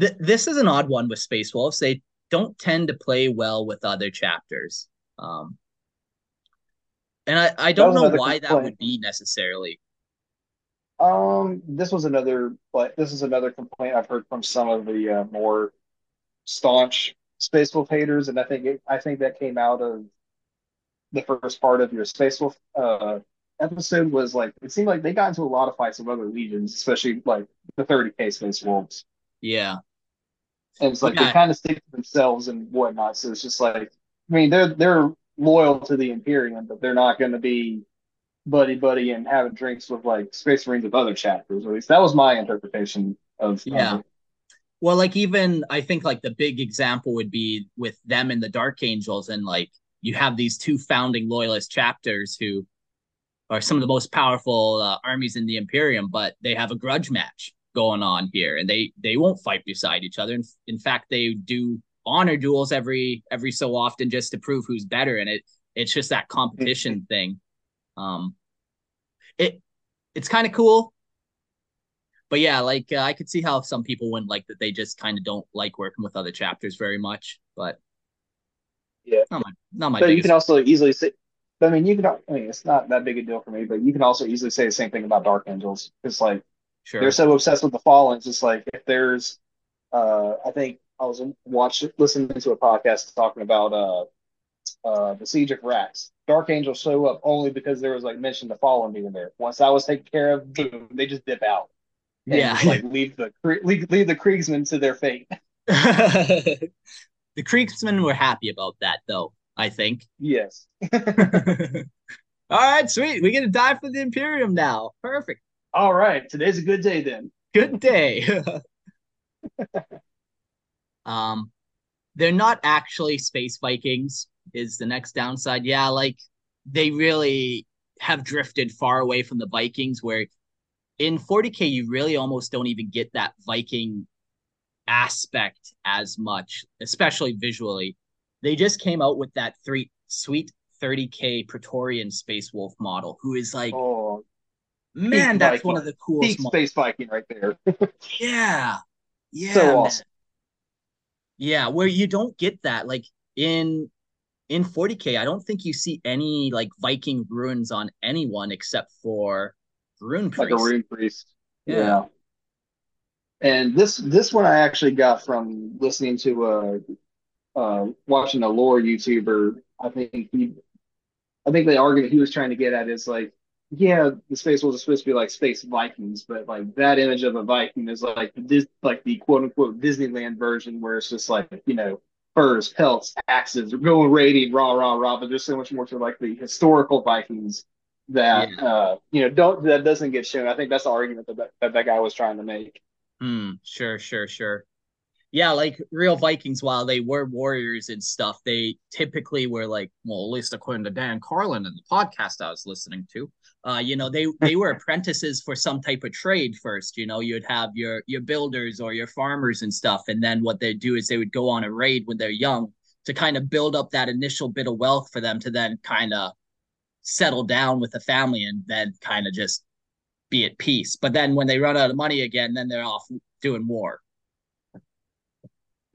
th- this is an odd one with Space Wolves. They don't tend to play well with other chapters. Um and I, I don't know why that would be necessarily. Um, this was another but this is another complaint I've heard from some of the uh, more staunch Space Wolf haters, and I think it, I think that came out of the first part of your Space Wolf uh, episode was like it seemed like they got into a lot of fights with other legions, especially like the 30k Space Wolves, Yeah. and it's like Yeah. they kind of stick to themselves and whatnot. So it's just like I mean they're they're loyal to the Imperium, but they're not going to be buddy buddy and having drinks with like Space Marines with other chapters. At least that was my interpretation of Yeah. Well, like even I think like the big example would be with them and the Dark Angels, and like you have these two founding loyalist chapters who are some of the most powerful uh, armies in the Imperium, but they have a grudge match going on here, and they they won't fight beside each other. In, in fact, they do honor duels every every so often just to prove who's better, and it it's just that competition thing. Um, it it's kind of cool but yeah, like uh, I could see how some people wouldn't like that. They just kind of don't like working with other chapters very much. But Yeah. not my not my But you can also easily say, I mean, you can. I mean, it's not that big a deal for me, but you can also easily say the same thing about Dark Angels. It's like sure. they're so obsessed with the Fallen. It's just like if there's, uh, I think I was watching, listening to a podcast talking about uh, uh, the Siege of Vraks. Dark Angels show up only because there was like mention the Fallen being there. Once I was taken care of, boom, they just dip out. Yeah. like leave the leave, leave the Kriegsmen to their fate. the Kriegsmen were happy about that, though. I think. Yes. All right, sweet. We get to die for the Imperium now. Perfect. All right. Today's a good day then. Good day. um, they're not actually space Vikings. Is the next downside? Yeah, like they really have drifted far away from the Vikings. Where in 40k you really almost don't even get that Viking aspect as much, especially visually. They just came out with that three sweet 30k Praetorian Space Wolf model, who is like, Oh, man, that's Viking. one of the coolest. space Viking right there. Yeah. Yeah. So awesome. Yeah, where you don't get that. Like in in 40K, I don't think you see any like Viking runes on anyone except for Rune like Priest. a rune priest. Yeah. And this this one I actually got from listening to uh uh watching a lore YouTuber. I think he I think the argument he was trying to get at is like, yeah, the space wolves are supposed to be like space Vikings, but like that image of a Viking is like this like the quote unquote Disneyland version where it's just like, you know, furs, pelts, axes, going raiding, rah rah rah, but there's so much more to like the historical Vikings that uh you know don't that doesn't get shown. I think that's the argument that that, that, that guy was trying to make. Hmm, sure, sure, sure. yeah, like real Vikings, while they were warriors and stuff, they typically were like, well, at least according to Dan Carlin and the podcast I was listening to, uh, you know, they they were apprentices for some type of trade first. You know, you'd have your your builders or your farmers and stuff, and then what they'd do is they would go on a raid when they're young to kind of build up that initial bit of wealth for them to then kind of settle down with the family and then kind of just be at peace. But then when they run out of money again, then they're off doing war.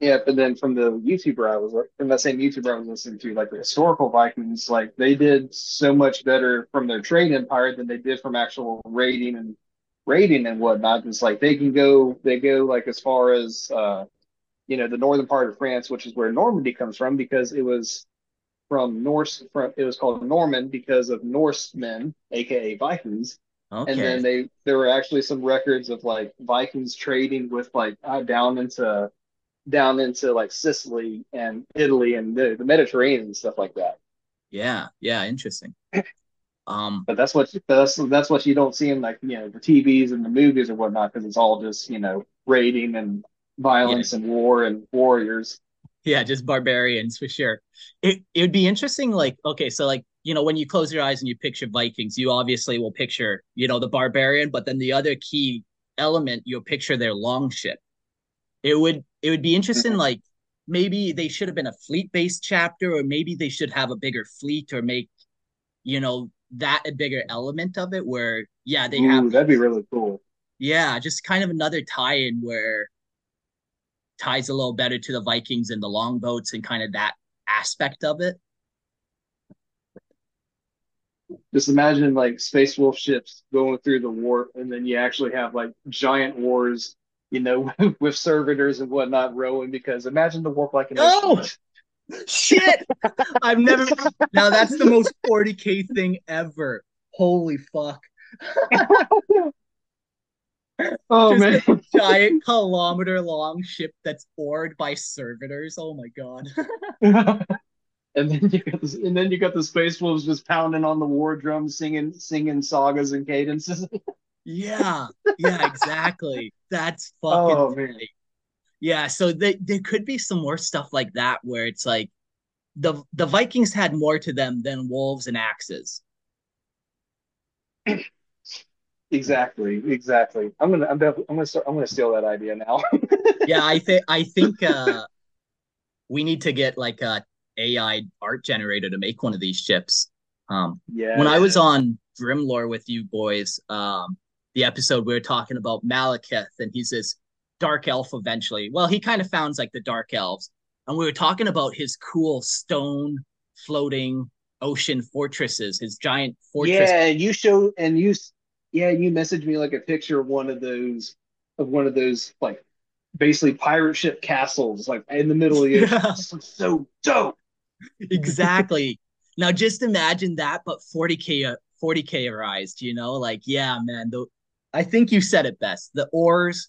Yeah, but then from the YouTuber I was from that same YouTuber I was listening to, like the historical Vikings, like they did so much better from their trade empire than they did from actual raiding and raiding and whatnot. It's like they can go, they go like as far as uh, you know, the northern part of France, which is where Normandy comes from, because it was from Norse. From it was called Norman because of Norsemen, aka Vikings. Okay. And then they there were actually some records of like Vikings trading with like uh, down into down into like Sicily and Italy and the, the Mediterranean and stuff like that. Yeah, yeah, interesting. Um, but that's what that's that's what you don't see in like you know the TVs and the movies or whatnot because it's all just you know raiding and violence yeah. and war and warriors. Yeah, just barbarians for sure. It it would be interesting, like okay, so like you know when you close your eyes and you picture Vikings, you obviously will picture you know the barbarian, but then the other key element you'll picture their longship. It would it would be interesting, mm-hmm. like maybe they should have been a fleet based chapter, or maybe they should have a bigger fleet, or make you know that a bigger element of it. Where yeah, they Ooh, have that'd be really cool. Yeah, just kind of another tie-in where ties a little better to the Vikings and the longboats and kind of that aspect of it. Just imagine like Space Wolf ships going through the warp, and then you actually have like giant wars you know, with servitors and whatnot rowing because imagine the warp like an oh shit I've never now that's the most 40k thing ever. Holy fuck. oh man. giant kilometer long ship that's oared by servitors. Oh my god. and then you got this and then you got the space wolves just pounding on the war drum singing singing sagas and cadences. Yeah, yeah, exactly. That's fucking oh. Yeah, so they, there could be some more stuff like that where it's like the the Vikings had more to them than wolves and axes. Exactly, exactly. I'm gonna I'm, I'm gonna start I'm gonna steal that idea now. yeah, I think I think uh we need to get like a AI art generator to make one of these ships. Um yeah. when I was on Grimlore with you boys, um the episode we were talking about Malekith, and he's this dark elf eventually. Well, he kind of founds like the dark elves. And we were talking about his cool stone floating ocean fortresses, his giant fortress. Yeah, and you show and you yeah, you messaged me like a picture of one of those of one of those like basically pirate ship castles like in the middle of the ocean. Yeah. so dope. Exactly. now just imagine that, but 40k 40k arised, you know, like yeah, man, the I think you said it best. The oars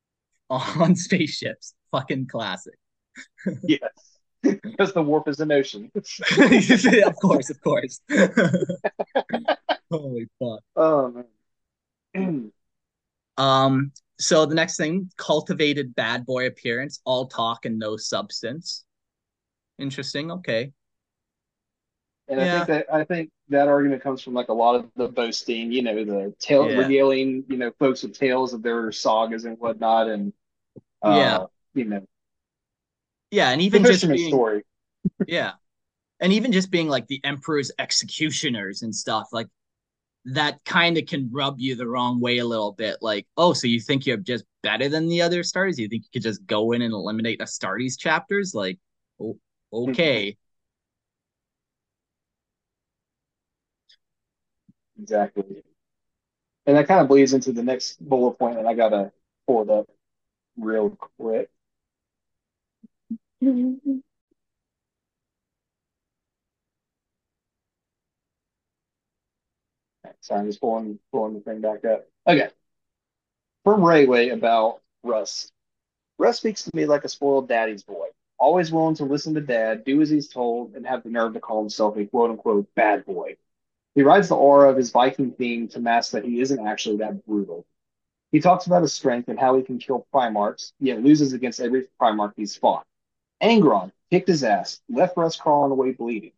on spaceships, fucking classic. yes, because the warp is an ocean. of course, of course. Holy fuck. Oh man. um. So the next thing, cultivated bad boy appearance, all talk and no substance. Interesting. Okay. And yeah. I think that I think that argument comes from like a lot of the boasting, you know, the tale yeah. regaling, you know, folks with tales of their sagas and whatnot, and uh, yeah, you know, yeah, and even just being, story, yeah, and even just being like the emperor's executioners and stuff, like that kind of can rub you the wrong way a little bit. Like, oh, so you think you're just better than the other stars? You think you could just go in and eliminate Astartes chapters? Like, okay. Exactly. And that kind of bleeds into the next bullet point, and I gotta pull it up real quick. Sorry, I'm just pulling pulling the thing back up. Okay. From Rayway about Russ. Russ speaks to me like a spoiled daddy's boy, always willing to listen to dad, do as he's told, and have the nerve to call himself a quote unquote bad boy. He rides the aura of his Viking theme to mask that he isn't actually that brutal. He talks about his strength and how he can kill Primarchs, yet loses against every Primarch he's fought. Angron kicked his ass, left Russ crawling away bleeding.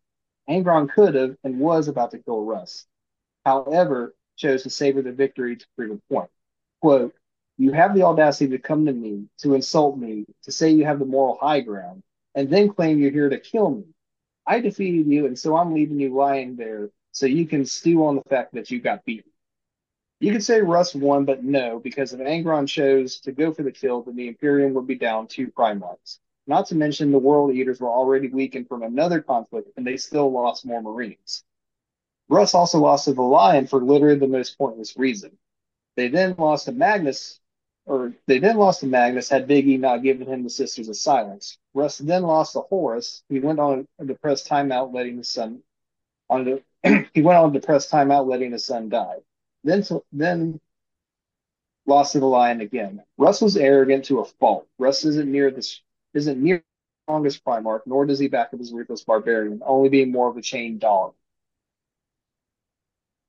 Angron could have and was about to kill Russ. However, chose to savor the victory to prove a point. Quote, You have the audacity to come to me, to insult me, to say you have the moral high ground, and then claim you're here to kill me. I defeated you, and so I'm leaving you lying there so you can stew on the fact that you got beaten. You could say Russ won, but no, because if Angron chose to go for the kill, then the Imperium would be down two Primarchs. Not to mention the World Eaters were already weakened from another conflict, and they still lost more Marines. Russ also lost to the Lion for literally the most pointless reason. They then lost to Magnus, or they then lost to Magnus had Big E not given him the Sisters of Silence. Russ then lost to Horus. He went on a depressed timeout, letting his son on the he went on a depressed timeout, letting his son die. Then then lost to the Lion again. Russ was arrogant to a fault. Russ isn't near this isn't near strongest Primarch, nor does he back up his ruthless barbarian, only being more of a chained dog.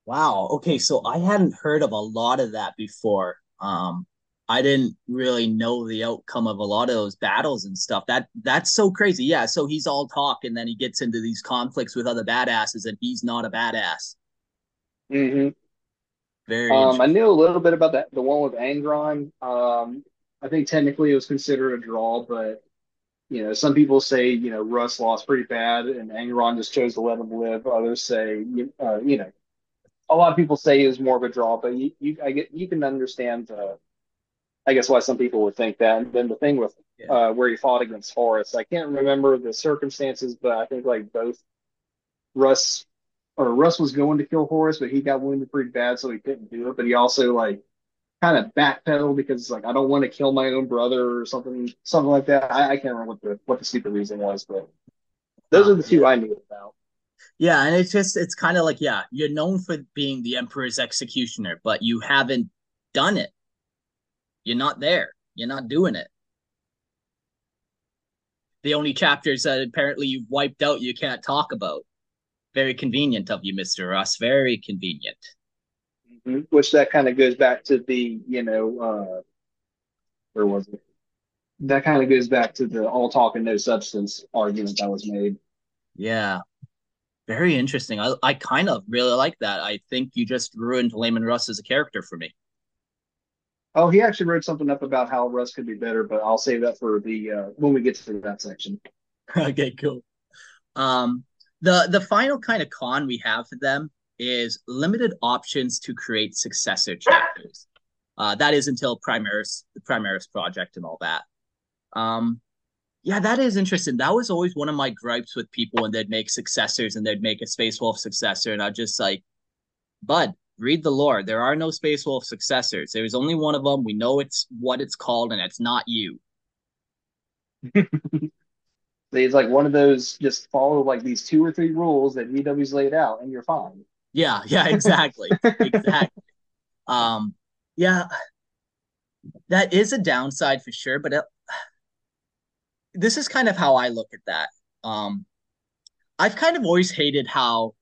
Wow. Okay, so I hadn't heard of a lot of that before. Um, I didn't really know the outcome of a lot of those battles and stuff. That that's so crazy. Yeah. So he's all talk, and then he gets into these conflicts with other badasses, and he's not a badass. Mm-hmm. Very. Um, I knew a little bit about that. The one with Angron. Um, I think technically it was considered a draw, but you know, some people say you know Russ lost pretty bad, and Angron just chose to let him live. Others say, uh, you know, a lot of people say it was more of a draw, but you, you I get you can understand. Uh, I guess why some people would think that. And then the thing with yeah. uh, where he fought against Horus, I can't remember the circumstances, but I think like both Russ or Russ was going to kill Horus, but he got wounded pretty bad, so he couldn't do it. But he also like kind of backpedaled because like I don't want to kill my own brother or something, something like that. I, I can't remember what the what the stupid reason was, but those are the two I knew about. Yeah, and it's just it's kind of like yeah, you're known for being the emperor's executioner, but you haven't done it. You're not there. You're not doing it. The only chapters that apparently you've wiped out you can't talk about. Very convenient of you, Mr. Ross. Very convenient. Mm-hmm. Which that kind of goes back to the, you know, uh where was it? That kind of goes back to the all talk and no substance argument that was made. Yeah. Very interesting. I, I kind of really like that. I think you just ruined Leman Russ as a character for me. Oh, he actually wrote something up about how Russ could be better, but I'll save that for the uh, when we get to that section. okay, cool. Um, the the final kind of con we have for them is limited options to create successor chapters. Uh, that is until Primaris, the Primaris project, and all that. Um, yeah, that is interesting. That was always one of my gripes with people when they'd make successors and they'd make a Space Wolf successor, and I'd just like, Bud, read the lore. There are no Space Wolf successors. There's only one of them. We know it's what it's called, and it's not you. it's like one of those just follow like these two or three rules that GW's laid out, and you're fine. Yeah, yeah, exactly, exactly. Um, yeah, that is a downside for sure, but it, this is kind of how I look at that. Um, I've kind of always hated how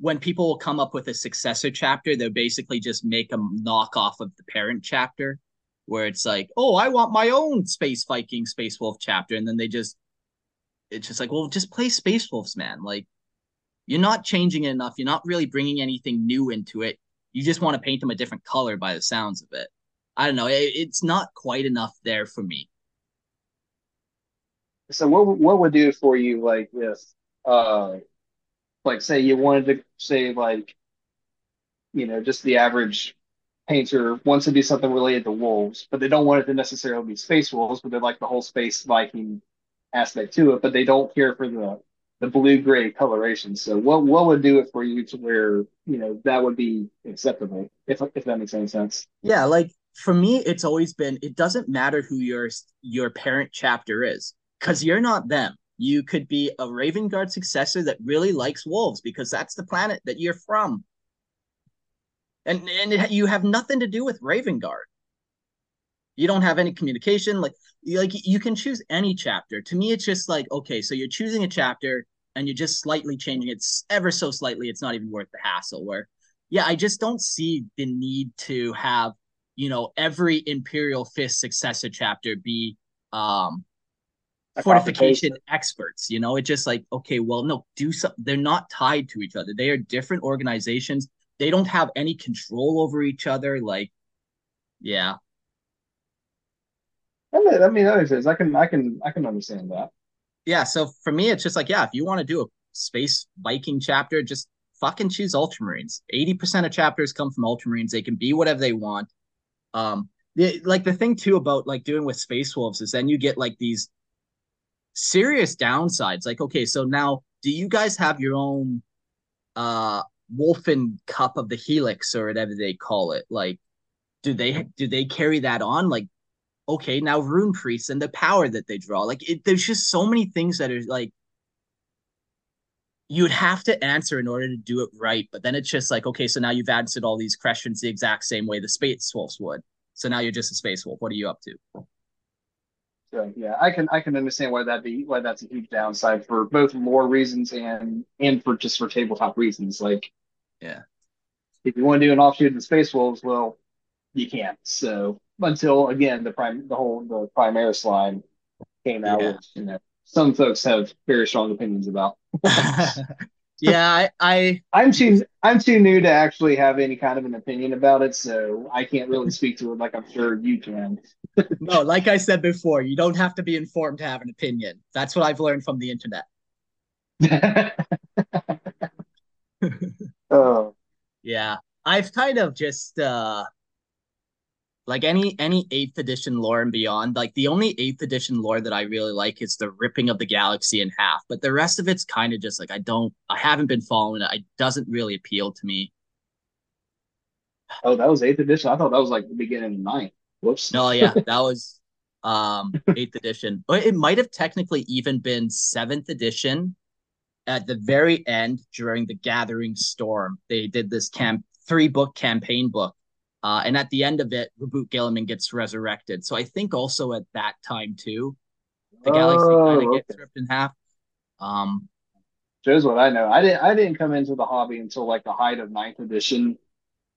when people will come up with a successor chapter, they'll basically just make a knockoff of the parent chapter, where it's like, oh, I want my own Space Viking, Space Wolf chapter, and then they just, it's just like, well, just play Space Wolves, man. Like, you're not changing it enough. You're not really bringing anything new into it. You just want to paint them a different color by the sounds of it. I don't know. It, it's not quite enough there for me. So what what would do for you like this? Uh, like say you wanted to say like, you know, just the average painter wants to do something related to wolves, but they don't want it to necessarily be space wolves, but they like the whole space Viking aspect to it, but they don't care for the the blue gray coloration. So what what would do it for you to where you know that would be acceptable if if that makes any sense? Yeah, like for me, it's always been it doesn't matter who your your parent chapter is because you're not them. You could be a Raven Guard successor that really likes wolves because that's the planet that you're from, and and it, you have nothing to do with Raven Guard. You don't have any communication. Like like you can choose any chapter. To me, it's just like okay, so you're choosing a chapter and you're just slightly changing it ever so slightly. It's not even worth the hassle. Where yeah, I just don't see the need to have you know every Imperial Fist successor chapter be um fortification experts. You know, it's just like okay, well, no, do something. They're not tied to each other. They are different organizations. They don't have any control over each other. Like, yeah, I mean, I mean, that makes sense. I can, I can, I can understand that. yeah. So for me, it's just like yeah, if you want to do a space Viking chapter, just fucking choose Ultramarines. Eighty percent of chapters come from Ultramarines. They can be whatever they want. Um, the, like the thing too about like doing with Space Wolves is then you get like these serious downsides. Like, okay, so now do you guys have your own uh Wulfen Cup of the Helix or whatever they call it? Like, do they do they carry that on? Like, okay, now Rune Priests and the power that they draw. Like, it, there's just so many things that are like you'd have to answer in order to do it right. But then it's just like, okay, so now you've answered all these questions the exact same way the Space Wolves would. So now you're just a Space Wolf. What are you up to? Yeah, I can, I can understand why that be, why that's a huge downside for both lore reasons and and for just for tabletop reasons. Like, Yeah. if you want to do an offshoot of the Space Wolves, well, you can't. So until again, the prime, the whole the Primaris line came out, Yeah. which you know some folks have very strong opinions about. yeah, I, I I'm too I'm too new to actually have any kind of an opinion about it, so I can't really speak to it like I'm sure you can. no, like I said before, you don't have to be informed to have an opinion. That's what I've learned from the internet. oh, Yeah. I've kind of just uh like any any eighth edition lore and beyond, like the only eighth edition lore that I really like is the ripping of the galaxy in half. But the rest of it's kind of just like I don't I haven't been following it. It doesn't really appeal to me. oh, that was eighth edition. I thought that was like the beginning of ninth. Whoops. No, yeah, that was um eighth edition. But it might have technically even been seventh edition at the very end during the Gathering Storm. They did this camp three book campaign book. Uh, and at the end of it, Roboute Guilliman gets resurrected. So I think also at that time too, the galaxy Oh, kind of gets ripped in half. Um, Shows what I know. I didn't I didn't come into the hobby until like the height of ninth edition,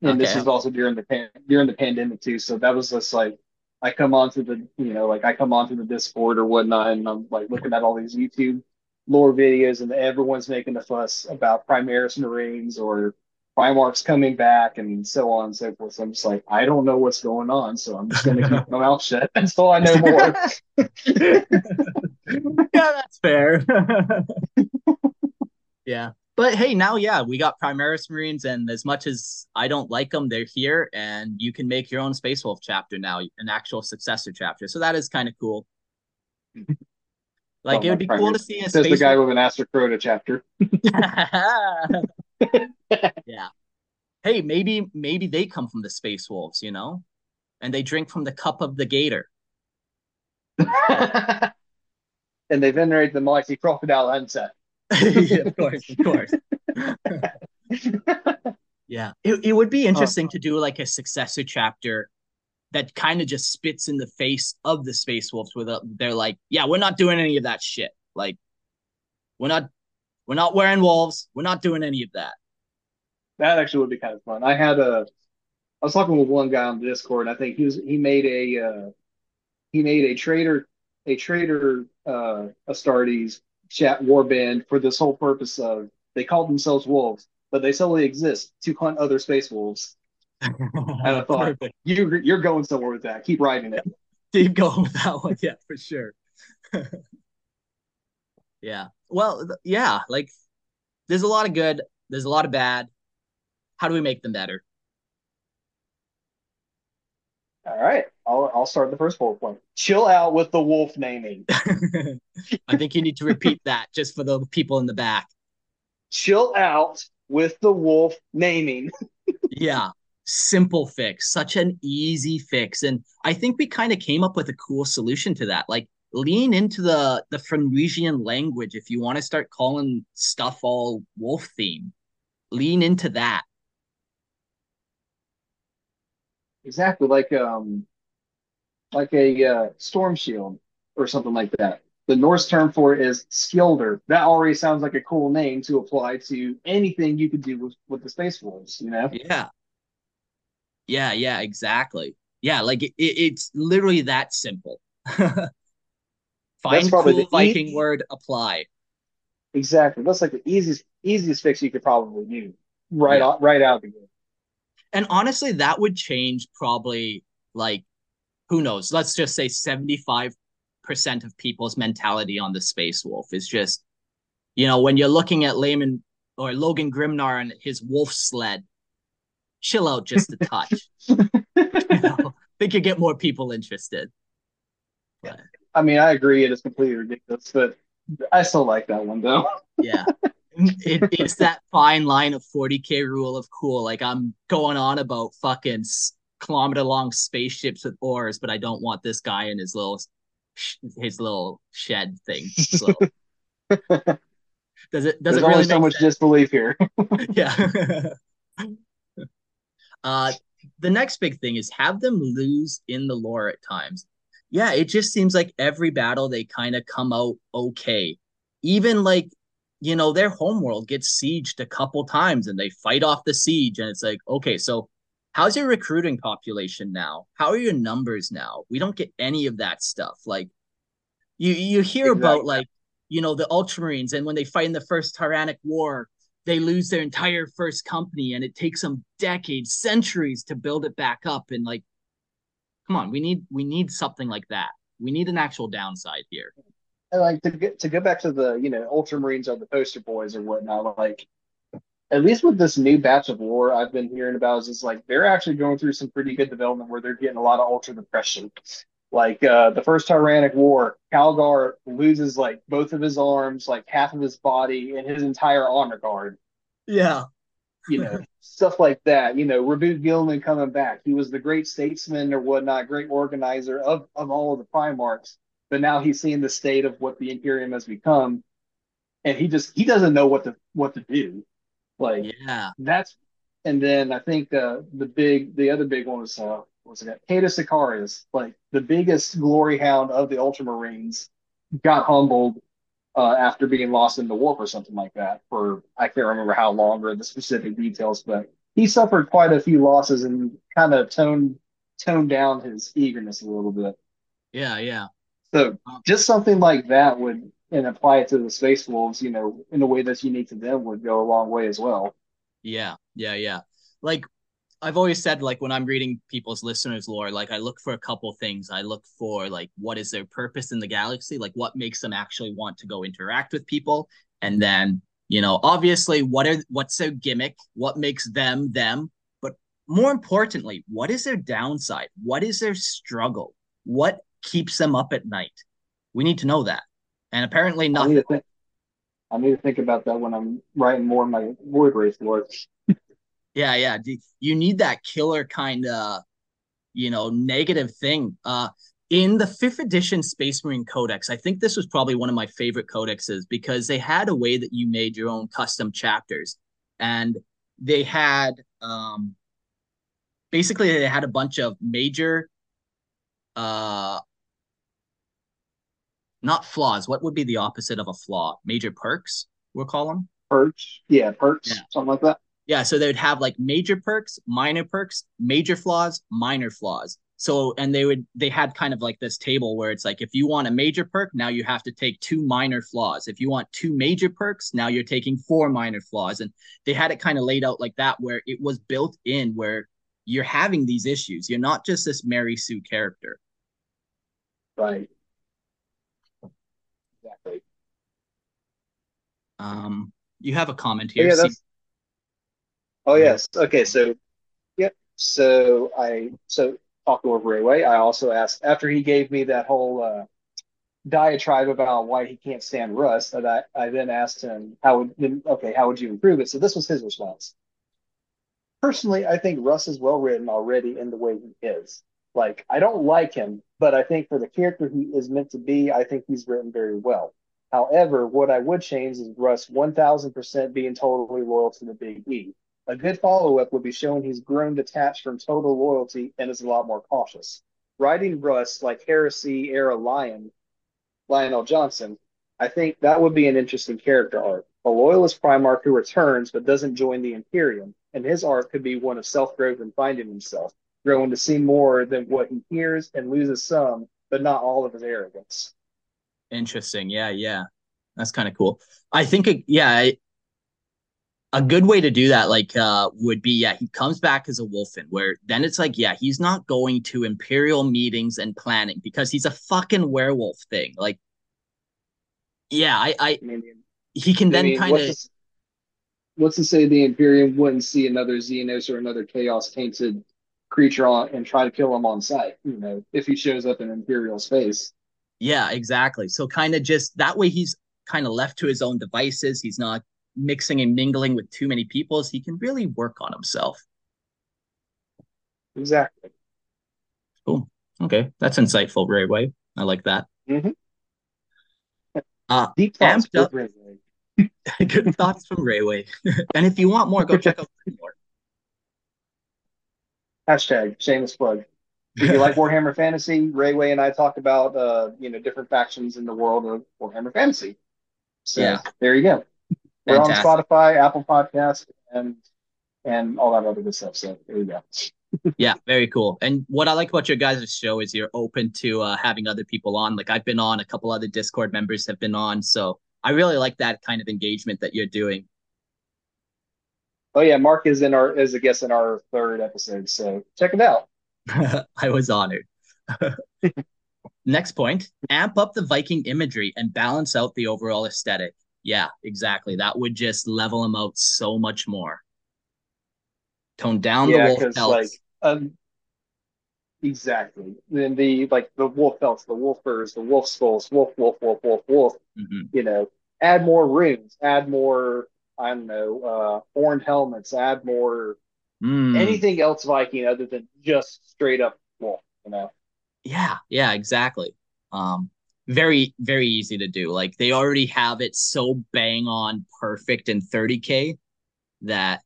and this Okay. is also during the pan, during the pandemic too. So that was just like I come onto the you know like I come onto the Discord or whatnot, and I'm like looking at all these YouTube lore videos, and everyone's making a fuss about Primaris Marines or Primarchs coming back, and so on and so forth. So I'm just like I don't know what's going on, so I'm just gonna keep my mouth shut until I know more. yeah, that's fair. yeah. But hey, now, yeah, we got Primaris Marines, and as much as I don't like them, they're here, and you can make your own Space Wolf chapter now, an actual successor chapter. So that is kind of cool. Like, Oh, it would be my cool to see a Says the guy Wolf. with an Astrocrota chapter. yeah. Hey, maybe maybe they come from the Space Wolves, you know, and they drink from the cup of the Gator. and they venerate the mighty crocodile Hunter. yeah, of course, of course. Yeah, it, it would be interesting oh. to do like a successor chapter that kind of just spits in the face of the Space Wolves with a, they're like, yeah, we're not doing any of that shit. Like, we're not we're not wearing wolves. We're not doing any of that. That actually would be kind of fun. I had a, I was talking with one guy on the Discord. And I think he was he made a uh, he made a traitor a traitor uh, Astartes chat warband for this whole purpose of they called themselves wolves, but they solely exist to hunt other space wolves. I thought-. You you're going somewhere with that. Keep riding it. Keep going with that one, yeah, for sure. yeah. Well, th- yeah, like there's a lot of good, there's a lot of bad. How do we make them better? All right, I'll I'll start the first bullet point. Chill out with the wolf naming. I think you need to repeat that just for the people in the back. Chill out with the wolf naming. Yeah. Simple fix, such an easy fix. And I think we kind of came up with a cool solution to that. Like lean into the the Fenrisian language if you want to start calling stuff all wolf theme. Lean into that. Exactly like um like a uh, storm shield or something like that. The Norse term for it is skilder. That already sounds like a cool name to apply to anything you could do with, with the space wolves, you know? Yeah. Yeah, yeah, exactly. Yeah, like it, it's literally that simple. Find probably cool the Viking easy- word, apply. Exactly. That's like the easiest easiest fix you could probably do. Right Yeah. out right out the gate. And honestly, that would change probably like who knows? Let's just say 75% of people's mentality on the Space Wolf is just, you know, when you're looking at Leman or Logan Grimnar and his wolf sled, chill out just a touch. you know, think you get more people interested. I mean, I agree it is completely ridiculous, but I still like that one though. Yeah. It, it's that fine line of 40k rule of cool. Like I'm going on about fucking s- kilometer long spaceships with oars, but I don't want this guy in his little sh- his little shed thing. So, does it does There's it really so much sense? disbelief here. Yeah. uh, the next big thing is have them lose in the lore at times. Yeah, it just seems like every battle they kind of come out okay. Even like, you know, their homeworld gets sieged a couple times and they fight off the siege. And it's like, okay, so how's your recruiting population now? How are your numbers now? We don't get any of that stuff. Like, you you hear about like, you know, the Ultramarines, and when they fight in the first Tyrannic War, they lose their entire first company and it takes them decades centuries to build it back up and like come on we need we need something like that we need an actual downside here And like to get to go back to the, you know, Ultramarines are the poster boys or whatnot, like at least with this new batch of war I've been hearing about is it's like they're actually going through some pretty good development where they're getting a lot of ultra depression. Like uh the first Tyrannic War, Calgar loses like both of his arms, like half of his body, and his entire honor guard. yeah You know, stuff like that. You know, Roboute Guilliman coming back. He was the great statesman or whatnot, great organizer of, of all of the Primarchs. But now he's seeing the state of what the Imperium has become, and he just he doesn't know what to what to do. Like yeah that's and then I think uh, the big the other big one was uh was it Cato Sicarius, like the biggest glory hound of the Ultramarines, got humbled uh, after being lost in the warp or something like that for I can't remember how long or the specific details, but he suffered quite a few losses and kind of toned toned down his eagerness a little bit. yeah yeah So just something like that would and apply it to the Space Wolves, you know, in a way that's unique to them would go a long way as well. yeah yeah yeah like i've always said like when i'm reading people's listeners lore like i look for a couple things. I look for like what is their purpose in the galaxy? Like what makes them actually want to go interact with people? And then you know obviously what are what's their gimmick? What makes them them? But more importantly what is their downside? What is their struggle? What keeps them up at night? We need to know that. And apparently I need nothing to think. I need to think about that when I'm writing more of my void race work. Yeah, yeah. You need that killer kind of, you know, negative thing. Uh, in the fifth edition Space Marine Codex, I think this was probably one of my favorite codexes because they had a way that you made your own custom chapters, and they had, um, basically they had a bunch of major, uh, not flaws. What would be the opposite of a flaw? Major perks, we'll call them. Perks, yeah, perks, Yeah. something like that. Yeah, so they would have like major perks, minor perks, major flaws, minor flaws. So and they would they had kind of like this table where it's like if you want a major perk, now you have to take two minor flaws. If you want two major perks, now you're taking four minor flaws. And they had it kind of laid out like that where it was built in where you're having these issues. You're not just this Mary Sue character. Right. Exactly. Um you have a comment here. yeah, that's. Oh yes. Okay. So, yep. So I so talking with Rayway, I also asked after he gave me that whole uh, diatribe about why he can't stand Russ. That I, I then asked him how would then, okay how would you improve it? So this was his response. Personally, I think Russ is well written already in the way he is. Like I don't like him, but I think for the character he is meant to be, I think he's written very well. However, what I would change is Russ 1000% being totally loyal to the Big E. A good follow up would be showing he's grown detached from total loyalty and is a lot more cautious. Writing Russ like Heresy era Lion, Lionel Johnson, I think that would be an interesting character arc. A loyalist Primarch who returns but doesn't join the Imperium, and his arc could be one of self growth and finding himself. growing to see more than what he hears and loses some, but not all of his arrogance. Interesting. Yeah, yeah. That's kind of cool. I think, yeah, a good way to do that, like, uh, would be, yeah, he comes back as a Wulfen, where then it's like, yeah, he's not going to imperial meetings and planning because he's a fucking werewolf thing. Like, yeah, I, I, I mean, he can then kind of. What's to say the Imperium wouldn't see another Xenos or another Chaos tainted creature on and try to kill him on sight? You know, if he shows up in Imperial space. Yeah, exactly. So kind of just that way, he's kind of left to his own devices. He's not mixing and mingling with too many people. So he can really work on himself. Exactly. Cool. Okay, that's insightful, Ray Way. I like that. Mm-hmm. Uh, Deep thoughts up. Good thoughts from Rayway. and if you want more, go check out more. Hashtag shameless plug. If you like Warhammer Fantasy, Rayway and I talked about uh, you know different factions in the world of Warhammer Fantasy. So yeah. there you go. We're Fantastic. on Spotify, Apple Podcasts, and and all that other good stuff. So there you go yeah, very cool. And what I like about your guys' show is you're open to uh, having other people on. Like I've been on, a couple other Discord members have been on, so I really like that kind of engagement that you're doing. Oh yeah, Mark is in our is a guest in our third episode, so check it out. I was honored. Next point: amp up the Viking imagery and balance out the overall aesthetic. Yeah, exactly. That would just level them out so much more. Tone down yeah, the wolf pelts. Like, um, exactly. Then the like the wolf pelts, the wolf furs, the wolf skulls, wolf, wolf, wolf, wolf, wolf. Mm-hmm. You know, add more runes, add more. I don't know, uh, horned helmets, add more mm. anything else Viking other than just straight up wolf. You know. Yeah, yeah, exactly. Um, very, very easy to do. Like they already have it so bang on perfect in 30k that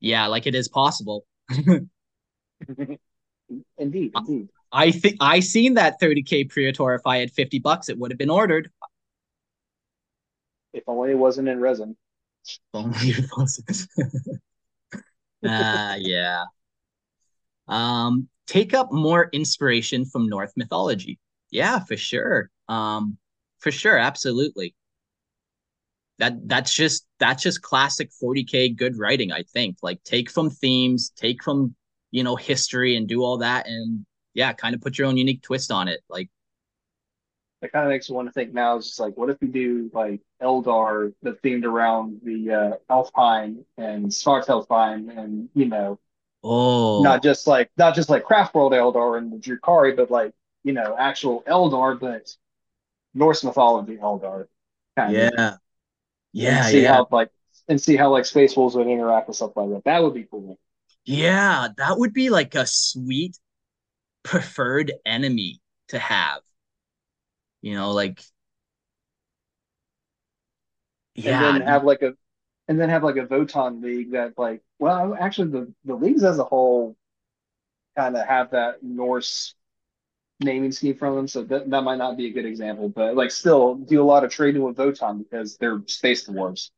yeah, like it is possible. indeed, indeed. I think I seen that 30k Praetor. If I had 50 bucks, it would have been ordered. If only it wasn't in resin. only it wasn't. Ah, uh, yeah. Um, take up more inspiration from Norse mythology. Yeah, for sure. Um, for sure, absolutely. That that's just that's just classic 40k good writing i think. Like take from themes take from you know history and do all that and yeah kind of put your own unique twist on it like that kind of makes me want to think now is like what if we do like eldar that themed around the uh Alfheim and Svartalfheim and you know oh. not just like not just like craft world eldar and the Drukhari, but like you know actual eldar but norse mythology eldar kind yeah of. Yeah, see yeah. how like and see how like Space Wolves would interact with stuff like that. That would be cool. Yeah, that would be like a sweet preferred enemy to have. You know, like yeah, and then have like a and then have like a Votann league that like well actually the the leagues as a whole kind of have that Norse naming scheme from them, so that, that might not be a good example. But like, still do a lot of trading with Votann because they're space dwarves.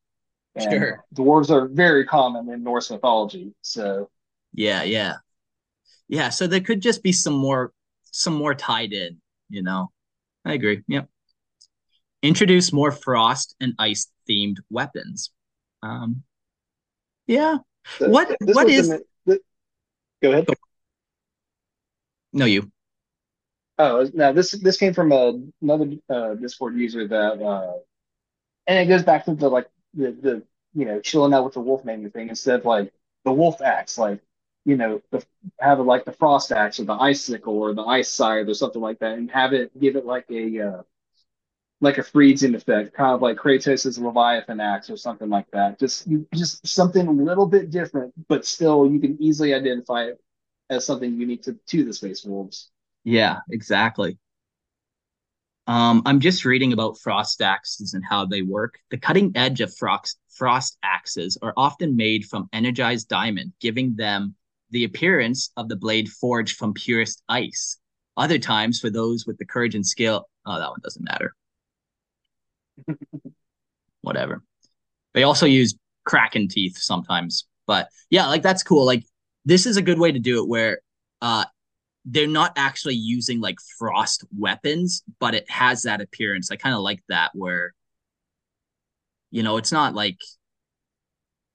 And sure. Dwarves are very common in Norse mythology. So yeah, yeah, yeah. So there could just be some more, some more tied in. You know, I agree. Yep. Introduce more frost and ice themed weapons. Um, yeah. So what what is? The, go ahead. No, you. Oh, now this this came from a, another uh, Discord user that, uh, and it goes back to the like the the you know chilling out with the wolf man thing instead of like the wolf axe, like you know the have it like the frost axe or the icicle or the ice scythe or something like that, and have it give it like a uh, like a freezing effect, kind of like Kratos' Leviathan axe or something like that. Just just something a little bit different, but still you can easily identify it as something unique to to the Space Wolves. Yeah, exactly. Um, I'm just reading about frost axes and how they work. The cutting edge of frost, frost axes are often made from energized diamond, giving them the appearance of the blade forged from purest ice. Other times, for those with the courage and skill, oh, that one doesn't matter. Whatever. They also use kraken teeth sometimes, but yeah, like that's cool. Like this is a good way to do it where uh they're not actually using like frost weapons, but it has that appearance. I kind of like that where you know, it's not like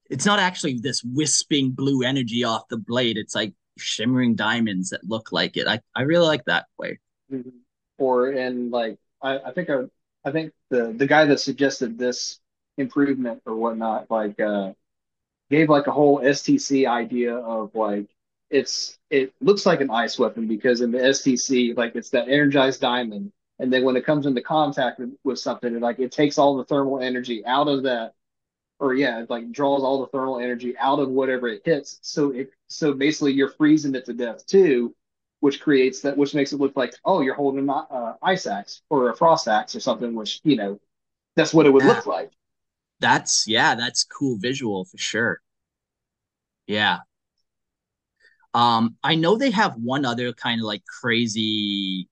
it's not actually this wisping blue energy off the blade. It's like shimmering diamonds that look like it. I, I really like that way. Mm-hmm. Or in like I, I think I I think the the guy that suggested this improvement or whatnot like uh gave like a whole STC idea of like it's it looks like an ice weapon because in the STC like it's that energized diamond and then when it comes into contact with, with something it, like it takes all the thermal energy out of that or yeah, it like draws all the thermal energy out of whatever it hits. So it so basically you're freezing it to death too, which creates that which makes it look like oh you're holding an uh, ice axe or a frost axe or something, which you know that's what it would yeah. look like. That's yeah, that's cool visual for sure. Yeah. Um, I know they have one other kind of like crazy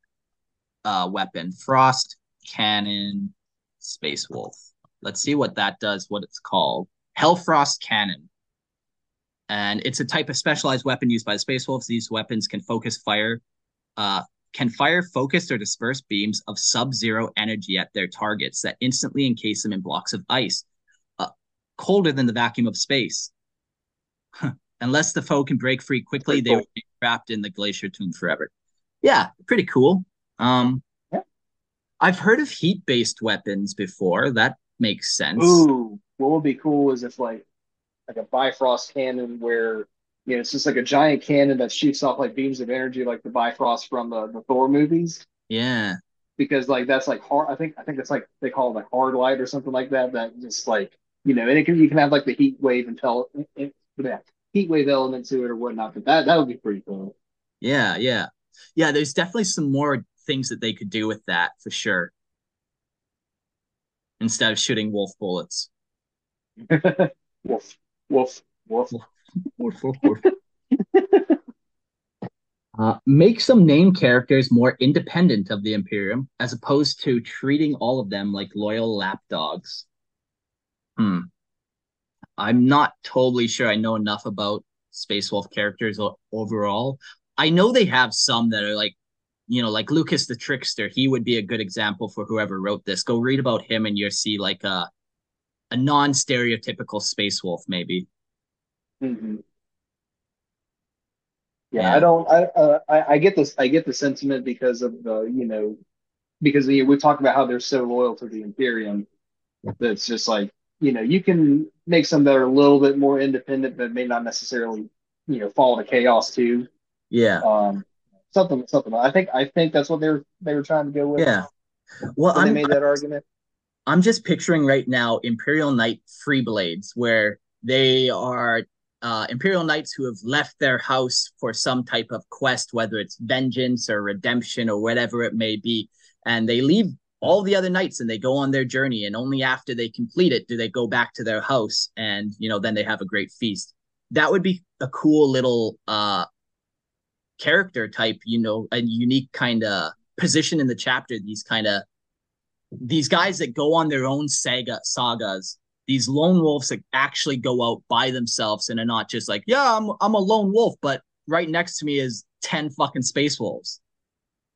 uh weapon, frost cannon, space wolf. Let's see what that does, what it's called. Hellfrost Cannon. And it's a type of specialized weapon used by the Space Wolves. These weapons can focus fire, uh, can fire focused or dispersed beams of sub-zero energy at their targets that instantly encase them in blocks of ice, uh, colder than the vacuum of space. Unless the foe can break free quickly, they will be trapped in the glacier tomb forever. Yeah, pretty cool. Um, yeah. I've heard of heat-based weapons before. That makes sense. Ooh, what would be cool is if like like a Bifrost cannon where you know it's just like a giant cannon that shoots off like beams of energy like the Bifrost from the, the Thor movies. Yeah. Because like that's like hard I think I think it's like they call it like hard light or something like that that just like you know and it can you can have like the heat wave and tell it, yeah, heat wave element to it or whatnot but that that would be pretty cool. Yeah, yeah. Yeah, there's definitely some more things that they could do with that for sure instead of shooting wolf bullets. wolf, wolf, wolf, wolf, wolf, wolf. Uh, make some name characters more independent of the Imperium, as opposed to treating all of them like loyal lapdogs. Hmm. I'm not totally sure I know enough about Space Wolf characters overall. I know they have some that are like you know, like Lukas the Trickster, he would be a good example for whoever wrote this. Go read about him and you'll see like a a non-stereotypical space wolf, maybe. Mm-hmm. Yeah, yeah, I don't. I, uh, I I get this. I get the sentiment because of the you know because we talk about how they're so loyal to the Imperium. That's just like you know you can make some that are a little bit more independent, but may not necessarily you know fall to chaos too. Yeah. Um, something something. I think I think that's what they were they were trying to go with. Yeah. Well, I made that argument. I'm just picturing right now Imperial Knight free blades where they are uh, Imperial Knights who have left their house for some type of quest, whether it's vengeance or redemption or whatever it may be, and they leave all the other knights and they go on their journey, and only after they complete it do they go back to their house, and you know then they have a great feast. That would be a cool little uh, character type, you know, a unique kind of position in the chapter. These kind of these guys that go on their own saga sagas, these lone wolves that actually go out by themselves and are not just like, yeah, I'm I'm a lone wolf, but right next to me is ten fucking space wolves.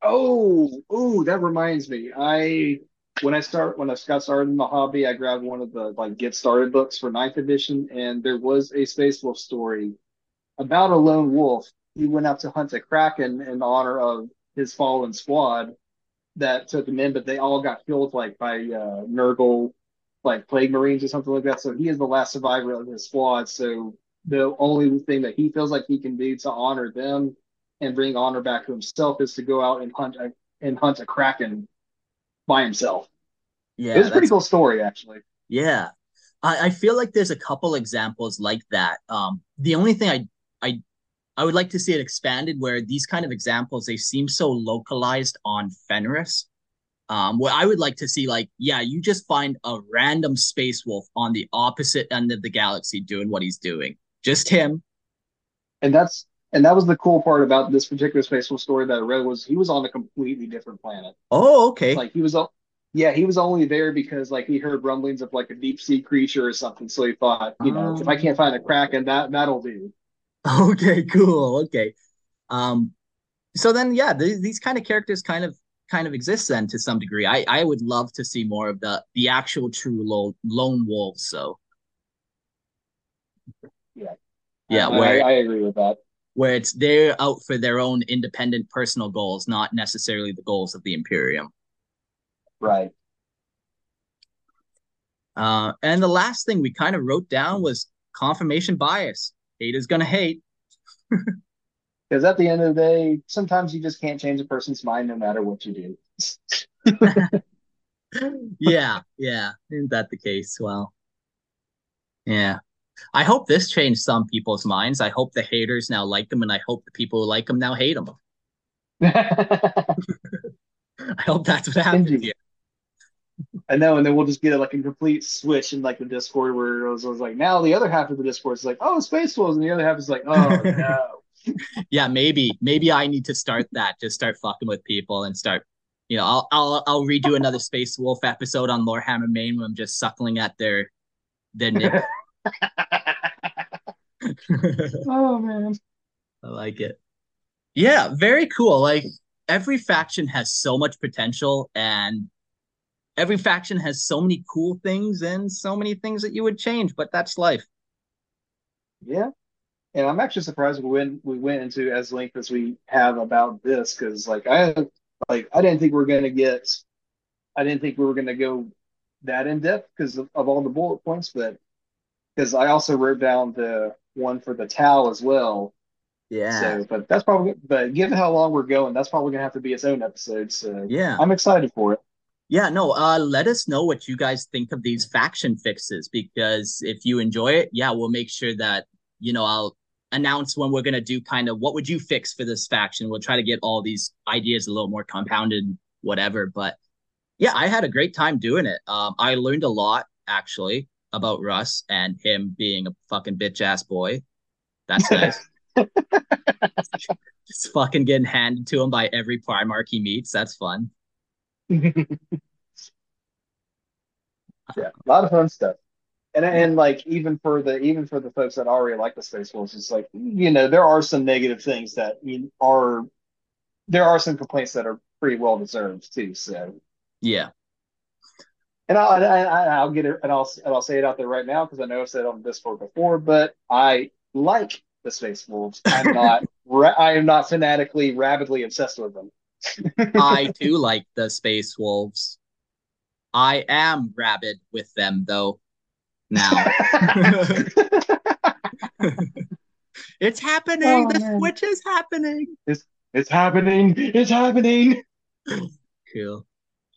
Oh, oh, that reminds me. I when I start when I got started in the hobby, I grabbed one of the like get started books for ninth edition, and there was a space wolf story about a lone wolf he went out to hunt a kraken in honor of his fallen squad that took him in, but they all got killed like by uh, Nurgle, like plague marines or something like that. So he is the last survivor of his squad. So the only thing that he feels like he can do to honor them and bring honor back to himself is to go out and hunt a, and hunt a kraken by himself. Yeah, it's a pretty cool story actually. Yeah, I, I feel like there's a couple examples like that. Um, the only thing I I I would like to see it expanded where these kind of examples they seem so localized on Fenris. Um, what I would like to see, like, yeah, you just find a random space wolf on the opposite end of the galaxy doing what he's doing, just him. And that's and that was the cool part about this particular space wolf story that I read was he was on a completely different planet. Oh, okay. Like he was, yeah, he was only there because like he heard rumblings of like a deep sea creature or something. So he thought, you know, if I can't find a kraken, that that'll do. Okay, cool. Okay. Um, so then, yeah, th- these kind of characters kind of kind of exist then to some degree. I I would love to see more of the the actual true lone lone wolves. So Yeah. yeah, I, where I, I agree with that. Where it's they're out for their own independent personal goals, not necessarily the goals of the Imperium. Right. Uh, and the last thing we kind of wrote down was confirmation bias. Hate is gonna hate. Because at the end of the day, sometimes you just can't change a person's mind no matter what you do. yeah, yeah. Isn't that the case? Well, yeah. I hope this changed some people's minds. I hope the haters now like them, and I hope the people who like them now hate them. I hope that's what happened Indeed. here. I know, and then we'll just get like a complete switch in like the Discord where it was, it was like now the other half of the Discord is like, oh, Space Wolves, and the other half is like, oh no. Yeah, maybe, maybe I need to start that. Just start fucking with people and start. You know, I'll I'll I'll redo another Space Wolf episode on Lorehammer Main where I'm just suckling at their their nip. oh man. I like it. Yeah, very cool. Like every faction has so much potential and every faction has so many cool things and so many things that you would change, but that's life. Yeah. And I'm actually surprised we went we went into as length as we have about this because like I like I didn't think we are gonna get I didn't think we were gonna go that in depth because of, of all the bullet points, but because I also wrote down the one for the Tau as well. Yeah. So, but that's probably but given how long we're going, that's probably gonna have to be its own episode. So yeah. I'm excited for it. Yeah, no, uh let us know what you guys think of these faction fixes because if you enjoy it, yeah, we'll make sure that, you know, I'll announce when we're going to do kind of what would you fix for this faction. We'll try to get all these ideas a little more compounded whatever, but yeah, I had a great time doing it. Um I learned a lot actually about Russ and him being a fucking bitch ass boy. That's nice. Just fucking getting handed to him by every Primarch he meets. That's fun. Yeah, a lot of fun stuff. And and like even for the even for the folks that already like the Space Wolves, it's like you know there are some negative things that are there are some complaints that are pretty well deserved too. So Yeah. And I'll I, I, I'll get it and I'll and I'll say it out there right now because I know I've said it on Discord before, but I like the Space Wolves. I'm not ra- I am not fanatically rabidly obsessed with them. I too like the Space Wolves. I am rabid with them though. Now it's happening. Oh, the man. switch is happening. It's it's happening. It's happening. Cool.